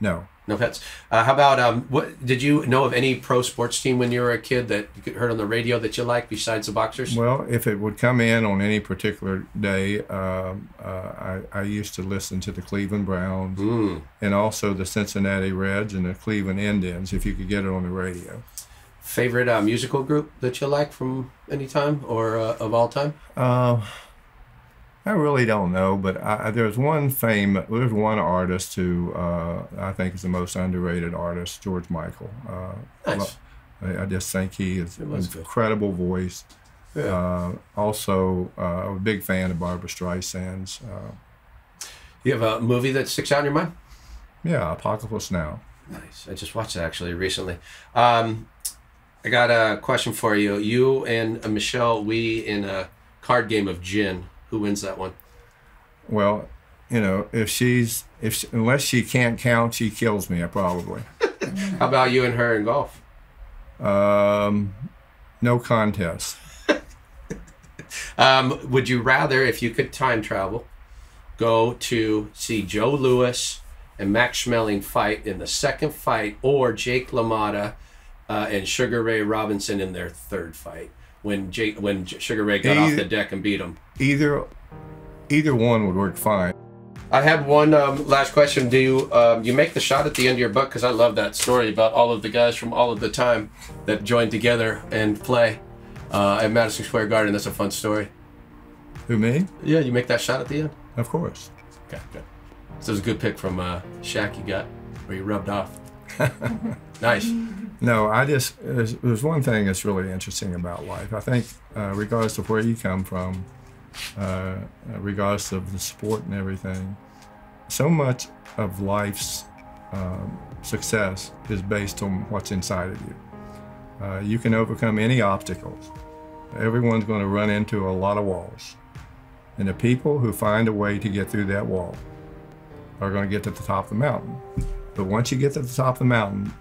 No. No pets. Uh, how about um? What did you know of any pro sports team when you were a kid that you could heard on the radio that you liked besides the boxers? Well, if it would come in on any particular day, um, uh, I, I used to listen to the Cleveland Browns Mm. and also the Cincinnati Reds and the Cleveland Indians if you could get it on the radio. Favorite uh, musical group that you like from any time or uh, of all time? Uh, I really don't know, but I, there's one fame. There's one artist who uh, I think is the most underrated artist, George Michael. Uh, Nice. I, I just think he is an incredible voice. Yeah. Uh, also, uh, I'm a big fan of Barbra Streisand's. Uh, You have a movie that sticks out in your mind? yeah, Apocalypse Now. Nice. I just watched it actually recently. Um, I got a question for you. You and uh, Michelle, Wie in a card game of gin. Who wins that one? Well, you know, if she's if she, unless she can't count, she kills me. Probably. How about you and her in golf? Um, no contest. Um, would you rather, if you could time travel, go to see Joe Louis and Max Schmeling fight in the second fight, or Jake LaMotta uh, and Sugar Ray Robinson in their third fight when Jake when Sugar Ray got off the deck and beat him? Either either one would work fine. I have one um, last question. Do you um, you make the shot at the end of your book? Because I love that story about all of the guys from all of the time that joined together and play uh, at Madison Square Garden. That's a fun story. Who me? Yeah, you make that shot at the end. Of course. Okay, good. So it was a good pick from uh, Shaq you got, where you rubbed off. nice. No, I just there's, one thing that's really interesting about life. I think, uh, regardless of where you come from, uh, regardless of the sport and everything, so much of life's um, success is based on what's inside of you. Uh, you can overcome any obstacles. Everyone's going to run into a lot of walls, and the people who find a way to get through that wall are going to get to the top of the mountain. But once you get to the top of the mountain,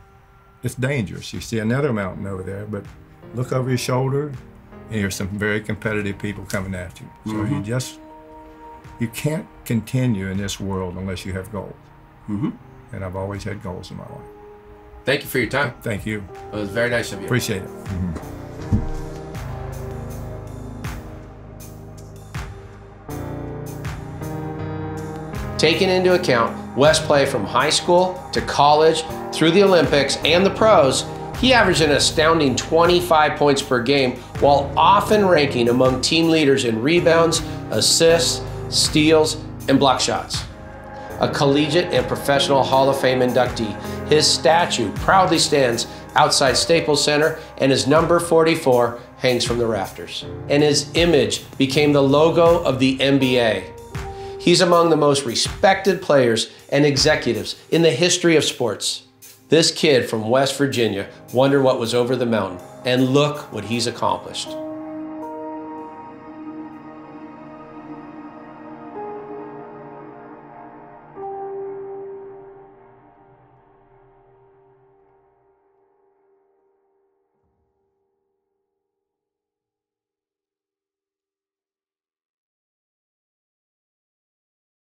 it's dangerous. You see another mountain over there, but look over your shoulder, and there's some very competitive people coming at you. So you just you can't continue in this world unless you have goals. Mhm. And I've always had goals in my life. Thank you for your time. Thank you. It was very nice of you. Appreciate it. Taking into account West's play from high school to college through the Olympics and the pros, he averaged an astounding 25 points per game while often ranking among team leaders in rebounds, assists, steals, and block shots. A collegiate and professional Hall of Fame inductee, his statue proudly stands outside Staples Center and his number 44 hangs from the rafters. And his image became the logo of the NBA. He's among the most respected players and executives in the history of sports. This kid from West Virginia wondered what was over the mountain, and look what he's accomplished.